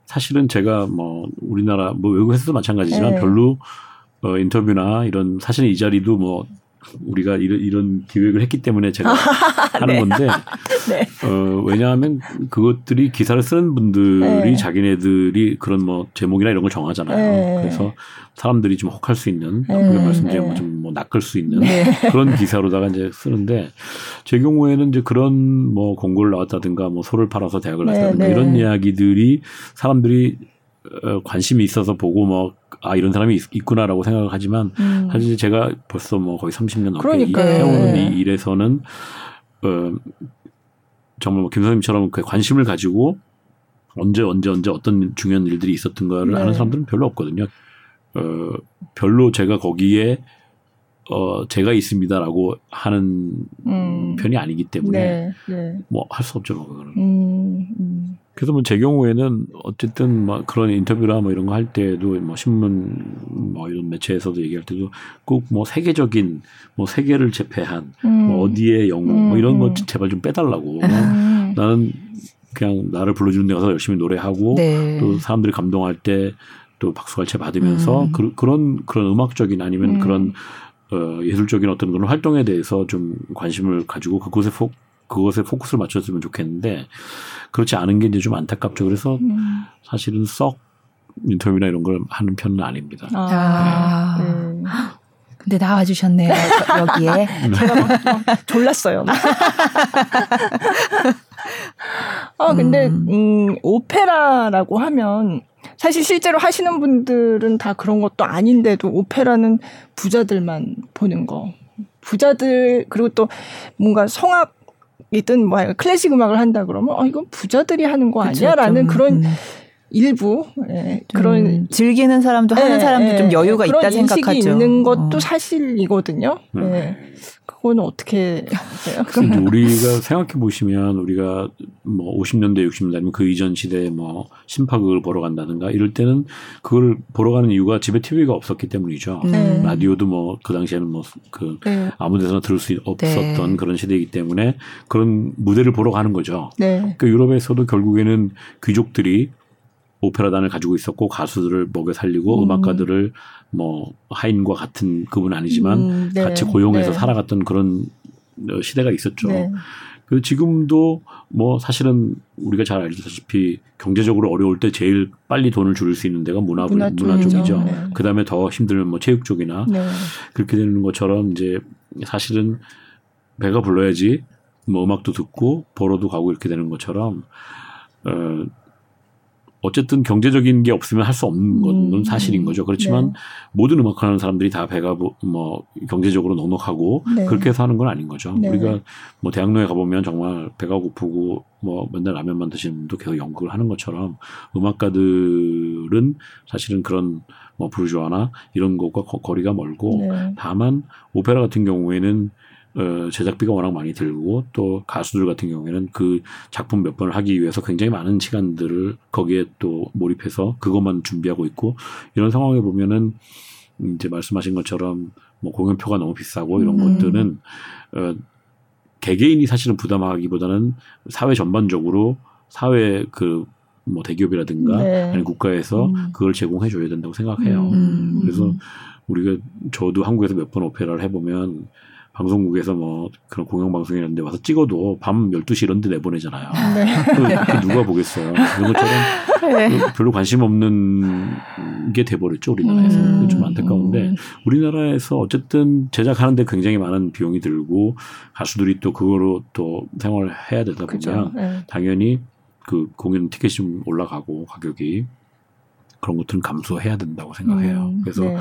사실은 제가 뭐 우리나라 뭐 외국에서도 마찬가지지만 네. 별로 어, 인터뷰나 이런 사실은 이 자리도 뭐 우리가 이런, 이런 기획을 했기 때문에 제가 하는 네. 건데 네. 어, 왜냐하면 그것들이 기사를 쓰는 분들이 네. 자기네들이 그런 뭐 제목이나 이런 걸 정하잖아요. 네. 그래서 사람들이 좀 혹할 수 있는 네. 우리가 말씀드린 좀뭐 낚을 수 있는 네. 그런 기사로다가 이제 쓰는데 제 경우에는 이제 그런 뭐 공고를 나왔다든가 뭐 소를 팔아서 대학을 나왔다든가 이런 이야기들이 사람들이 어, 관심이 있어서 보고 뭐, 아, 이런 사람이 있, 구나라고 생각을 하지만, 음. 사실 제가 벌써 뭐 거의 30년 넘게 해오는 이 일에서는, 어, 정말 뭐 김선생님처럼 그 관심을 가지고 언제, 언제, 언제 어떤 중요한 일들이 있었던가를 네. 아는 사람들은 별로 없거든요. 어, 별로 제가 거기에 어 제가 있습니다라고 하는 음. 편이 아니기 때문에 네, 네. 뭐할 수 없죠, 그거는. 음, 음. 그래서 뭐 제 경우에는 어쨌든 뭐 그런 인터뷰나 뭐 이런 거 할 때도 뭐 신문 뭐 이런 매체에서도 얘기할 때도 꼭 뭐 세계적인 뭐 세계를 제패한 뭐 음. 뭐 어디에 영웅 뭐 이런 거 음. 제발 좀 빼달라고. 음. 나는 그냥 나를 불러주는 데 가서 열심히 노래하고 네. 또 사람들이 감동할 때 또 박수갈채 받으면서 음. 그, 런 그런 음악적인 아니면 음. 그런 어, 예술적인 어떤 그런 활동에 대해서 좀 관심을 가지고 그곳에 포, 그것에 포커스를 맞췄으면 좋겠는데 그렇지 않은 게 이제 좀 안타깝죠. 그래서 음. 사실은 썩 인터뷰나 이런 걸 하는 편은 아닙니다. 아. 네. 음. 근데 나와주셨네요. 여기에. 제가 막, 막 졸랐어요. 아, 근데, 음. 음, 오페라라고 하면, 사실 실제로 하시는 분들은 다 그런 것도 아닌데도 오페라는 부자들만 보는 거. 부자들, 그리고 또 뭔가 성악 이든 뭐 클래식 음악을 한다 그러면, 어, 이건 부자들이 하는 거 아니야? 라는 그런 음. 일부 예, 그런 즐기는 사람도 하는 예, 사람도 예, 좀 여유가 있다 생각하죠. 인식이 있는 것도 어. 사실이거든요. 음. 예. 그거는 어떻게 하세요? 근데 우리가 생각해 보시면 우리가 뭐 50년대, 60년대 아니면 그 이전 시대에 뭐 심파극을 보러 간다든가 이럴 때는 그걸 보러 가는 이유가 집에 TV가 없었기 때문이죠. 네. 라디오도 뭐 그 당시에는 뭐그 네. 아무 데서나 들을 수 없었던 네. 그런 시대이기 때문에 그런 무대를 보러 가는 거죠. 네. 그 유럽에서도 결국에는 귀족들이 오페라단을 가지고 있었고 가수들을 먹여 살리고 음. 악가들을 뭐 하인과 같은 그분 아니지만 음, 네. 같이 고용해서 네. 살아갔던 그런 어, 시대가 있었죠. 네. 그 지금도 뭐 사실은 우리가 잘 알다시피 경제적으로 어려울 때 제일 빨리 돈을 줄일 수 있는 데가 문화 문화, 문화 쪽이죠. 네. 그 다음에 더 힘들면 뭐 체육 쪽이나 네. 그렇게 되는 것처럼 이제 사실은 배가 불러야지 뭐 음악도 듣고 보러도 가고 이렇게 되는 것처럼 어 어쨌든 경제적인 게 없으면 할 수 없는 건 음. 사실인 거죠. 그렇지만 네. 모든 음악하는 사람들이 다 배가 뭐 경제적으로 넉넉하고 네. 그렇게 해서 하는 건 아닌 거죠. 네. 우리가 뭐 대학로에 가보면 정말 배가 고프고 뭐 맨날 라면만 드시는 분도 계속 연극을 하는 것처럼 음악가들은 사실은 그런 뭐 부르주아나 이런 것과 거 리가 멀고 네. 다만 오페라 같은 경우에는 어, 제작비가 워낙 많이 들고 또 가수들 같은 경우에는 그 작품 몇 번을 하기 위해서 굉장히 많은 시간들을 거기에 또 몰입해서 그것만 준비하고 있고 이런 상황에 보면은 이제 말씀하신 것처럼 뭐 공연표가 너무 비싸고 이런 음. 것들은 어, 개개인이 사실은 부담하기보다는 사회 전반적으로 사회 그뭐 대기업이라든가 네. 아니 국가에서 음. 그걸 제공해 줘야 된다고 생각해요. 음. 그래서 우리가 저도 한국에서 몇 번 오페라를 해보면 방송국에서 뭐 그런 공영방송 이런데 와서 찍어도 밤 12시 이런 데 내보내잖아요. 네. 누가 보겠어요. 그런 것처럼 네. 그 별로 관심 없는 게 돼버렸죠, 우리나라에서. 음. 좀 안타까운데 우리나라에서 어쨌든 제작하는데 굉장히 많은 비용이 들고 가수들이 또 그거로 또 생활을 해야 되다 보면 네. 당연히 그 공연 티켓이 좀 올라가고 가격이 그런 것들은 감수해야 된다고 생각해요. 음, 그래서 네.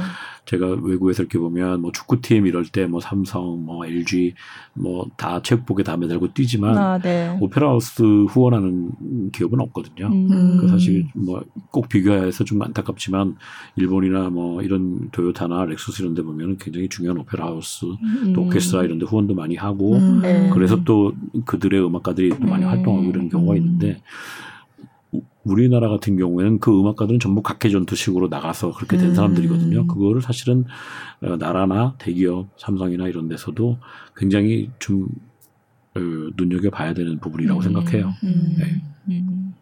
제가 외국에서 이렇게 보면 뭐 축구팀 이럴 때 뭐 삼성, 뭐 LG 뭐 다 체육복에 다 매달고 뛰지만 아, 네. 오페라 하우스 후원하는 기업은 없거든요. 음. 그 사실 뭐 꼭 비교해서 좀 안타깝지만 일본이나 뭐 이런 도요타나 렉서스 이런 데 보면 굉장히 중요한 오페라 하우스 음. 또 오케스트라 이런 데 후원도 많이 하고 음. 네. 그래서 또 그들의 음악가들이 또 많이 음. 활동하고 이런 경우가 있는데 우리나라 같은 경우에는 그 음악가들은 전부 각개 전투식으로 나가서 그렇게 된 음. 사람들이거든요. 그거를 사실은 어, 나라나 대기업, 삼성이나 이런 데서도 굉장히 좀 어, 눈여겨 봐야 되는 부분이라고 음. 생각해요. 음. 네. 음.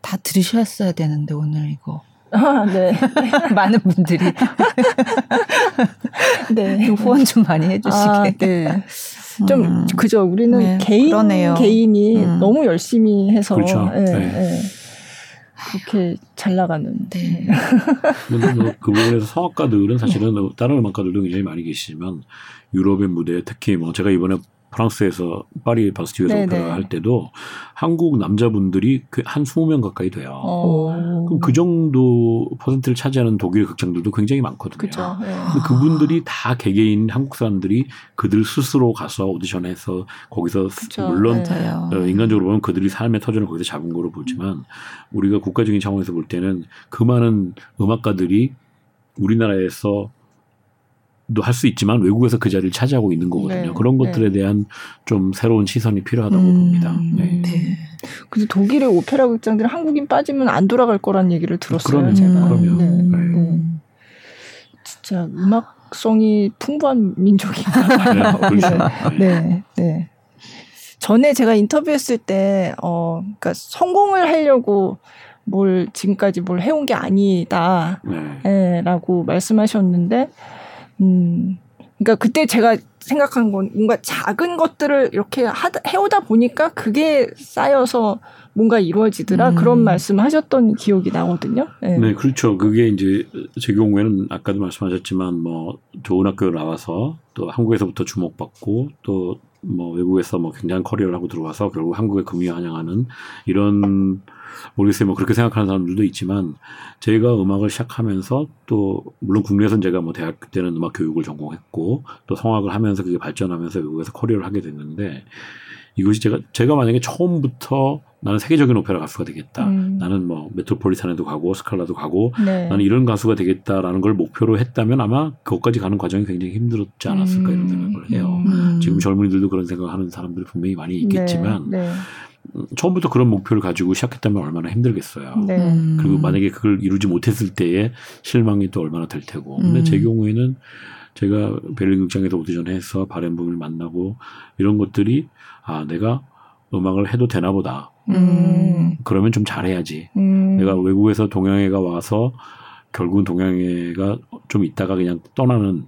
다 들으셨어야 되는데 오늘 이거. 아, 네. 많은 분들이. 네. 후원 좀 많이 해주시게. 아, 네. 좀 음. 그죠. 우리는 네, 개인 그러네요. 개인이 음. 너무 열심히 해서 그렇죠. 네, 네. 그렇게 잘 나가는. 네. 뭐그 부분에서 성악가들은 사실은 다른 음악가들도 굉장히 많이 계시지만 유럽의 무대 특히 뭐 제가 이번에 프랑스에서 파리 바스티유에서 네, 오페라 네. 할 때도 한국 남자분들이 그한 20명 가까이 돼요. 오. 어. 그럼 그 정도 퍼센트를 차지하는 독일 극장들도 굉장히 많거든요. 그쵸, 네. 그분들이 다 개개인 한국 사람들이 그들 스스로 가서 오디션해서 거기서 그쵸, 물론 네. 어, 인간적으로 보면 그들이 삶의 터전을 거기서 잡은 거로 보지만 우리가 국가적인 차원에서 볼 때는 그 많은 음악가들이 우리나라에서 할 수 있지만 외국에서 그 자리를 차지하고 있는 거거든요. 네. 그런 것들에 네. 대한 좀 새로운 시선이 필요하다고 음, 봅니다. 네. 네. 근데 독일의 오페라 극장들은 한국인 빠지면 안 돌아갈 거란 얘기를 들었어요. 그러면, 제가. 그러면. 네. 네. 네. 진짜 음악성이 풍부한 민족인가 봐요. 그렇죠. 네. 네. 전에 제가 인터뷰했을 때, 어, 그니까 성공을 하려고 뭘 지금까지 뭘 해온 게 아니다. 네. 라고 말씀하셨는데, 음, 그러니까 그때 제가 생각한 건 뭔가 작은 것들을 이렇게 하다, 해오다 보니까 그게 쌓여서 뭔가 이루어지더라 음. 그런 말씀하셨던 기억이 나거든요. 네. 네. 그렇죠. 그게 이제 제 경우에는 아까도 말씀하셨지만 뭐 좋은 학교 나와서 또 한국에서부터 주목받고 또 뭐 외국에서 뭐 굉장한 커리어를 하고 들어와서 결국 한국에 금이 환영하는 이런 모르겠어요. 뭐 그렇게 생각하는 사람들도 있지만 제가 음악을 시작하면서 또 물론 국내에서는 제가 뭐 대학교 때는 음악 교육을 전공했고 또 성악을 하면서 그게 발전하면서 외국에서 커리어를 하게 됐는데 이것이 제가 제가 만약에 처음부터 나는 세계적인 오페라 가수가 되겠다. 음. 나는 뭐 메트로폴리탄에도 가고 스칼라도 가고 네. 나는 이런 가수가 되겠다라는 걸 목표로 했다면 아마 그것까지 가는 과정이 굉장히 힘들었지 않았을까 음. 이런 생각을 해요. 음. 지금 젊은이들도 그런 생각하는 사람들이 분명히 많이 있겠지만 네. 네. 처음부터 그런 목표를 가지고 시작했다면 얼마나 힘들겠어요. 네. 음. 그리고 만약에 그걸 이루지 못했을 때에 실망이 또 얼마나 될 테고. 근데 음. 제 경우에는 제가 베를린 극장에서 오디션해서 바렌붐을 만나고 이런 것들이 아 내가 음악을 해도 되나 보다. 음. 그러면 좀 잘해야지. 음. 내가 외국에서 동양애가 와서 결국은 동양애가 좀 있다가 그냥 떠나는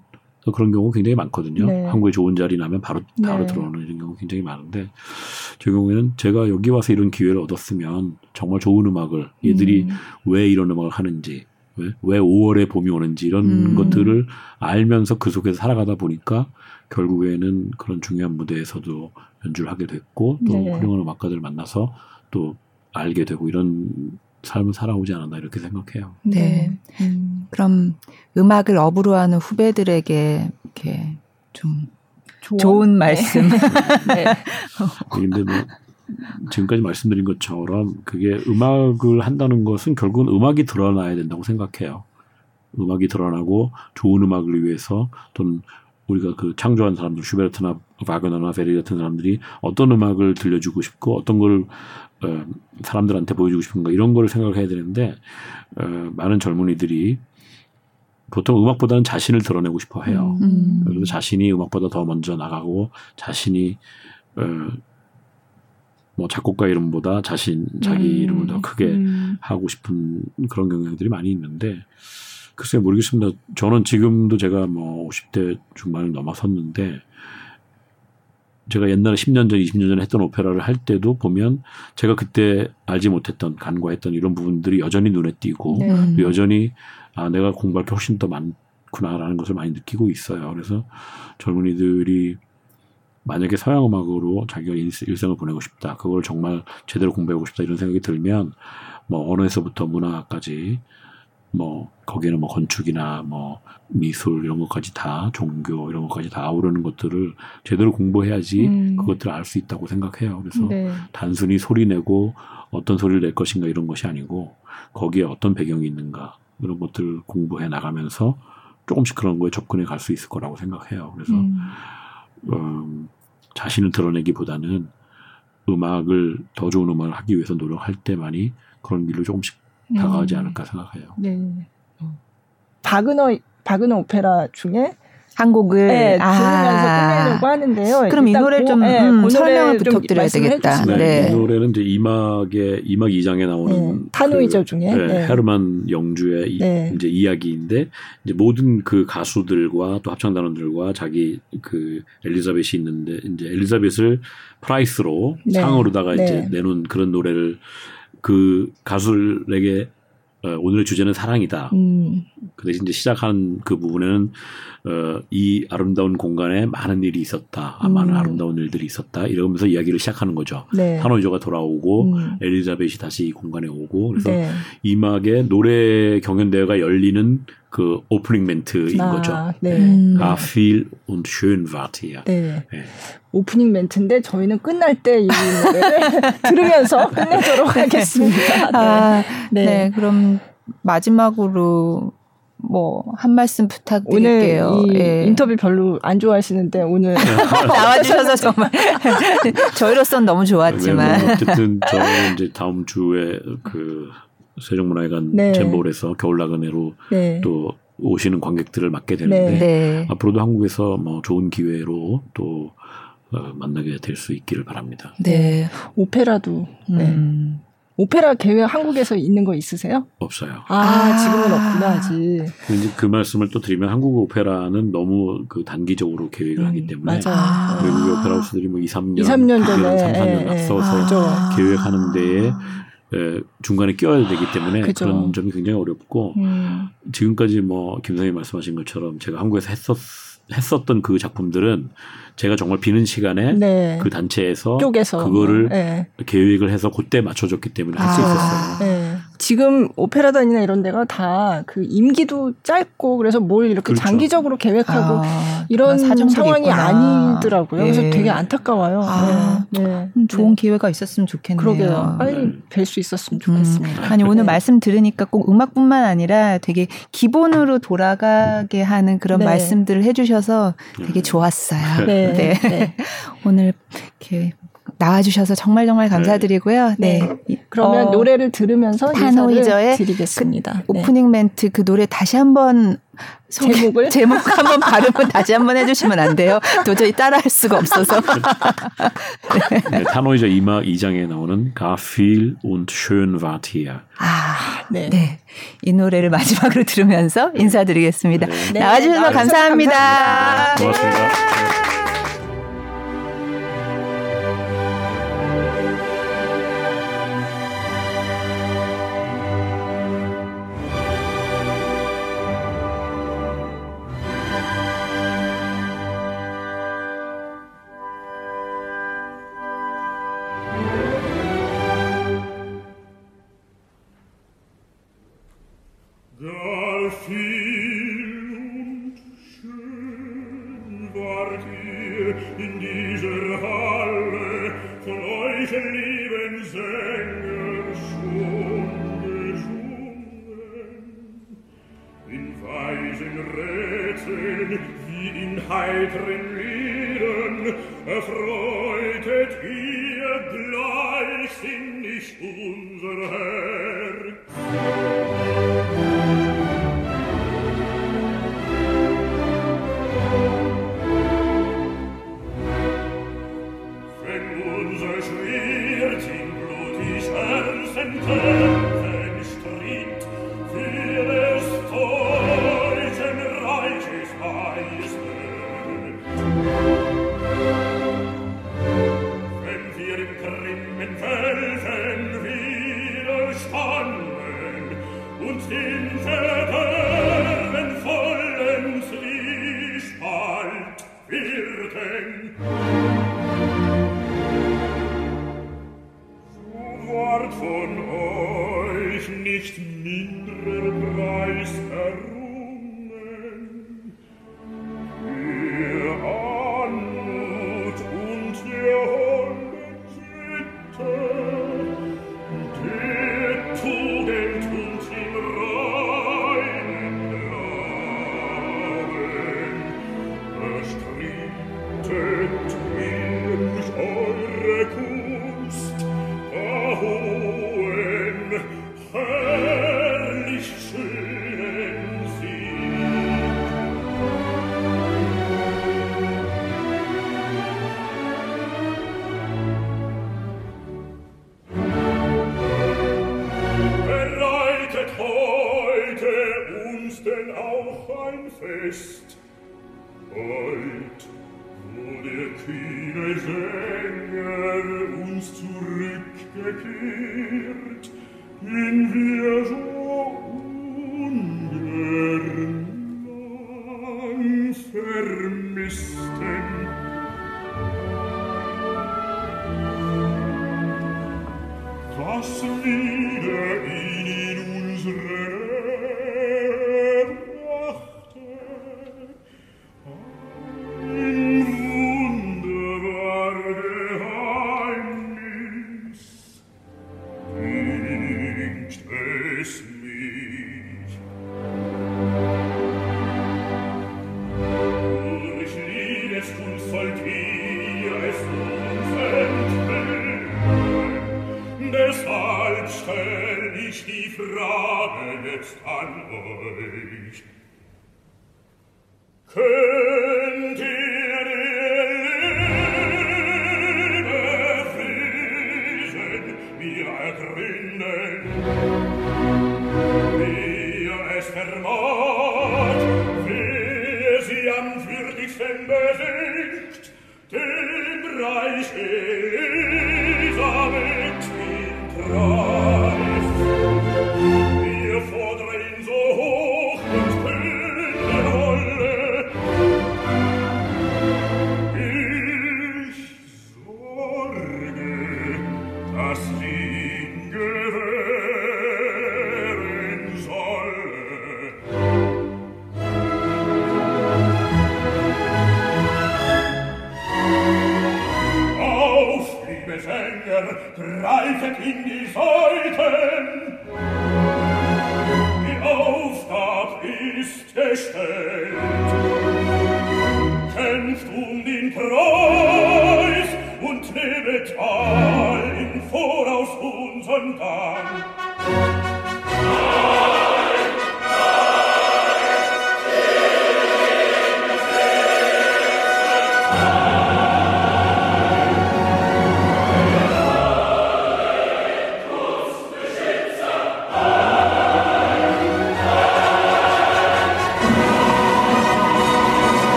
그런 경우 굉장히 많거든요. 네. 한국에 좋은 자리 나면 바로 바로 네. 들어오는 이런 경우 굉장히 많은데 제 경우에는 제가 여기 와서 이런 기회를 얻었으면 정말 좋은 음악을 얘들이 음. 왜 이런 음악을 하는지 왜, 왜 5월에 봄이 오는지 이런 음. 것들을 알면서 그 속에서 살아가다 보니까 결국에는 그런 중요한 무대에서도 연주를 하게 됐고 또 네. 훌륭한 음악가들을 만나서 또 알게 되고 이런 삶을 살아오지 않았나 이렇게 생각해요. 네. 음. 그럼 음악을 업으로 하는 후배들에게 이렇게 좀 좋은, 좋은 말씀. 네. 근데 뭐 지금까지 말씀드린 것처럼 그게 음악을 한다는 것은 결국은 음악이 드러나야 된다고 생각해요. 음악이 드러나고 좋은 음악을 위해서 또는 우리가 그 창조한 사람들 슈베르트나 바그너나 베리 같은 사람들이 어떤 음악을 들려주고 싶고 어떤 걸 어, 사람들한테 보여주고 싶은가 이런 걸 생각해야 되는데 어, 많은 젊은이들이 보통 음악보다는 자신을 드러내고 싶어 해요. 음. 그래서 자신이 음악보다 더 먼저 나가고 자신이 어, 뭐 작곡가 이름보다 자신 자기 음. 이름을 더 크게 음. 하고 싶은 그런 경향들이 많이 있는데 글쎄 모르겠습니다. 저는 지금도 제가 뭐 50대 중반을 넘어섰는데 제가 옛날에 10년 전, 20년 전에 했던 오페라를 할 때도 보면 제가 그때 알지 못했던 간과했던 이런 부분들이 여전히 눈에 띄고 네. 여전히 아 내가 공부할 게 훨씬 더 많구나라는 것을 많이 느끼고 있어요. 그래서 젊은이들이 만약에 서양 음악으로 자기가 일생을 보내고 싶다. 그걸 정말 제대로 공부하고 싶다 이런 생각이 들면 뭐 언어에서부터 문화까지 뭐 거기에는 뭐 건축이나 뭐 미술 이런 것까지 다 종교 이런 것까지 다 아우르는 것들을 제대로 공부해야지 음. 그것들을 알 수 있다고 생각해요. 그래서 네. 단순히 소리 내고 어떤 소리를 낼 것인가 이런 것이 아니고 거기에 어떤 배경이 있는가 이런 것들을 공부해 나가면서 조금씩 그런 거에 접근해 갈 수 있을 거라고 생각해요. 그래서 음. 음, 자신을 드러내기보다는 음악을 더 좋은 음악을 하기 위해서 노력할 때만이 그런 길로 조금씩 다가오지 음. 않을까 생각해요. 네. 바그너 바그너 오페라 중에 한 곡을 네, 들으면서 아. 끝내려고 하는데요. 그럼 이 노래 좀 네, 음, 그 설명을 부탁드려야 되겠다. 네, 네. 이 노래는 이제 2막의 2막 2장에 나오는 네, 탄호이저 그, 중에 네, 네. 헤르만 영주의 네. 이제 이야기인데 이제 모든 그 가수들과 또 합창단원들과 자기 그 엘리자벳이 있는데 이제 엘리자벳을 Preis로 상으로다가 이제 내놓은 그런 노래를 그 가수에게 어, 오늘의 주제는 사랑이다. 음. 그 대신 이제 시작한 그 부분에는 어, 이 아름다운 공간에 많은 일이 있었다. 아, 음. 많은 아름다운 일들이 있었다. 이러면서 이야기를 시작하는 거죠. 네. 한호이조가 돌아오고 음. 엘리자벳이 다시 이 공간에 오고 그래서 네. 이막에 노래 경연 대회가 열리는 그 오프닝 멘트인 아, 거죠. 네. 음. 아, viel und schön wart hier. 네. 네. 오프닝 멘트인데 저희는 끝날 때 이 노래를 들으면서 끝내도록 하겠습니다. 네. 아, 네. 네. 그럼 마지막으로 뭐 한 말씀 부탁드릴게요. 오늘 이 예. 인터뷰 별로 안 좋아하시는데 오늘 나와주셔서 정말 저희로서는 너무 좋았지만 네, 뭐 어쨌든 저는 이제 다음 주에 그 세종문화회관 네. 잼볼에서 겨울나그네로 네. 또 오시는 관객들을 맡게 되는데 네. 네. 앞으로도 한국에서 뭐 좋은 기회로 또 어, 만나게 될 수 있기를 바랍니다. 네, 오페라도 네. 음. 오페라 계획 한국에서 있는 거 있으세요? 없어요. 아, 아. 지금은 없구나 아직. 그, 그 말씀을 또 드리면 한국 오페라는 너무 그 단기적으로 계획을 음, 하기 때문에 맞아. 외국의 오페라 하우스들이 뭐 2, 3년, 2, 3년 전에 3, 4년 앞서서 아. 계획하는 데에 에, 중간에 끼어야 되기 때문에 그죠. 그런 점이 굉장히 어렵고 음. 지금까지 뭐 김선생님 말씀하신 것처럼 제가 한국에서 했었 했었던 그 작품들은 제가 정말 비는 시간에 네. 그 단체에서 쪼개서 그거를 네. 계획을 해서 그때 맞춰줬기 때문에 할수 아, 있었어요. 네. 지금 오페라단이나 이런 데가 다 그 임기도 짧고 그래서 뭘 이렇게 그렇죠. 장기적으로 계획하고 아, 이런 상황이 있구나. 아니더라고요. 그래서 예. 되게 안타까워요. 아, 네. 네. 음, 좋은 기회가 있었으면 좋겠네요. 그러게요. 빨리 네. 뵐수 있었으면 음. 좋겠습니다. 음, 아니 오늘 네. 말씀 들으니까 꼭 음악뿐만 아니라 되게 기본으로 돌아가게 하는 그런 네. 말씀들을 해주셔서 되게 좋았어요. 네. 네. 오늘 이렇게 나와주셔서 정말 정말 네. 감사드리고요. 네. 네. 그러면 어, 노래를 들으면서 인사를 드리겠습니다. 그 오프닝 멘트 그 노래 다시 한번 제목을 제목 한번 발음은 다시 한번 해주시면 안 돼요. 도저히 따라할 수가 없어서. 네, 타노이저 2막 2장에 나오는 가필 und schön wart hier. 아, 네. 네. 이 노래를 마지막으로 들으면서 인사드리겠습니다. 네. 나와주셔서 네, 감사합니다. 감사합니다. 고맙습니다.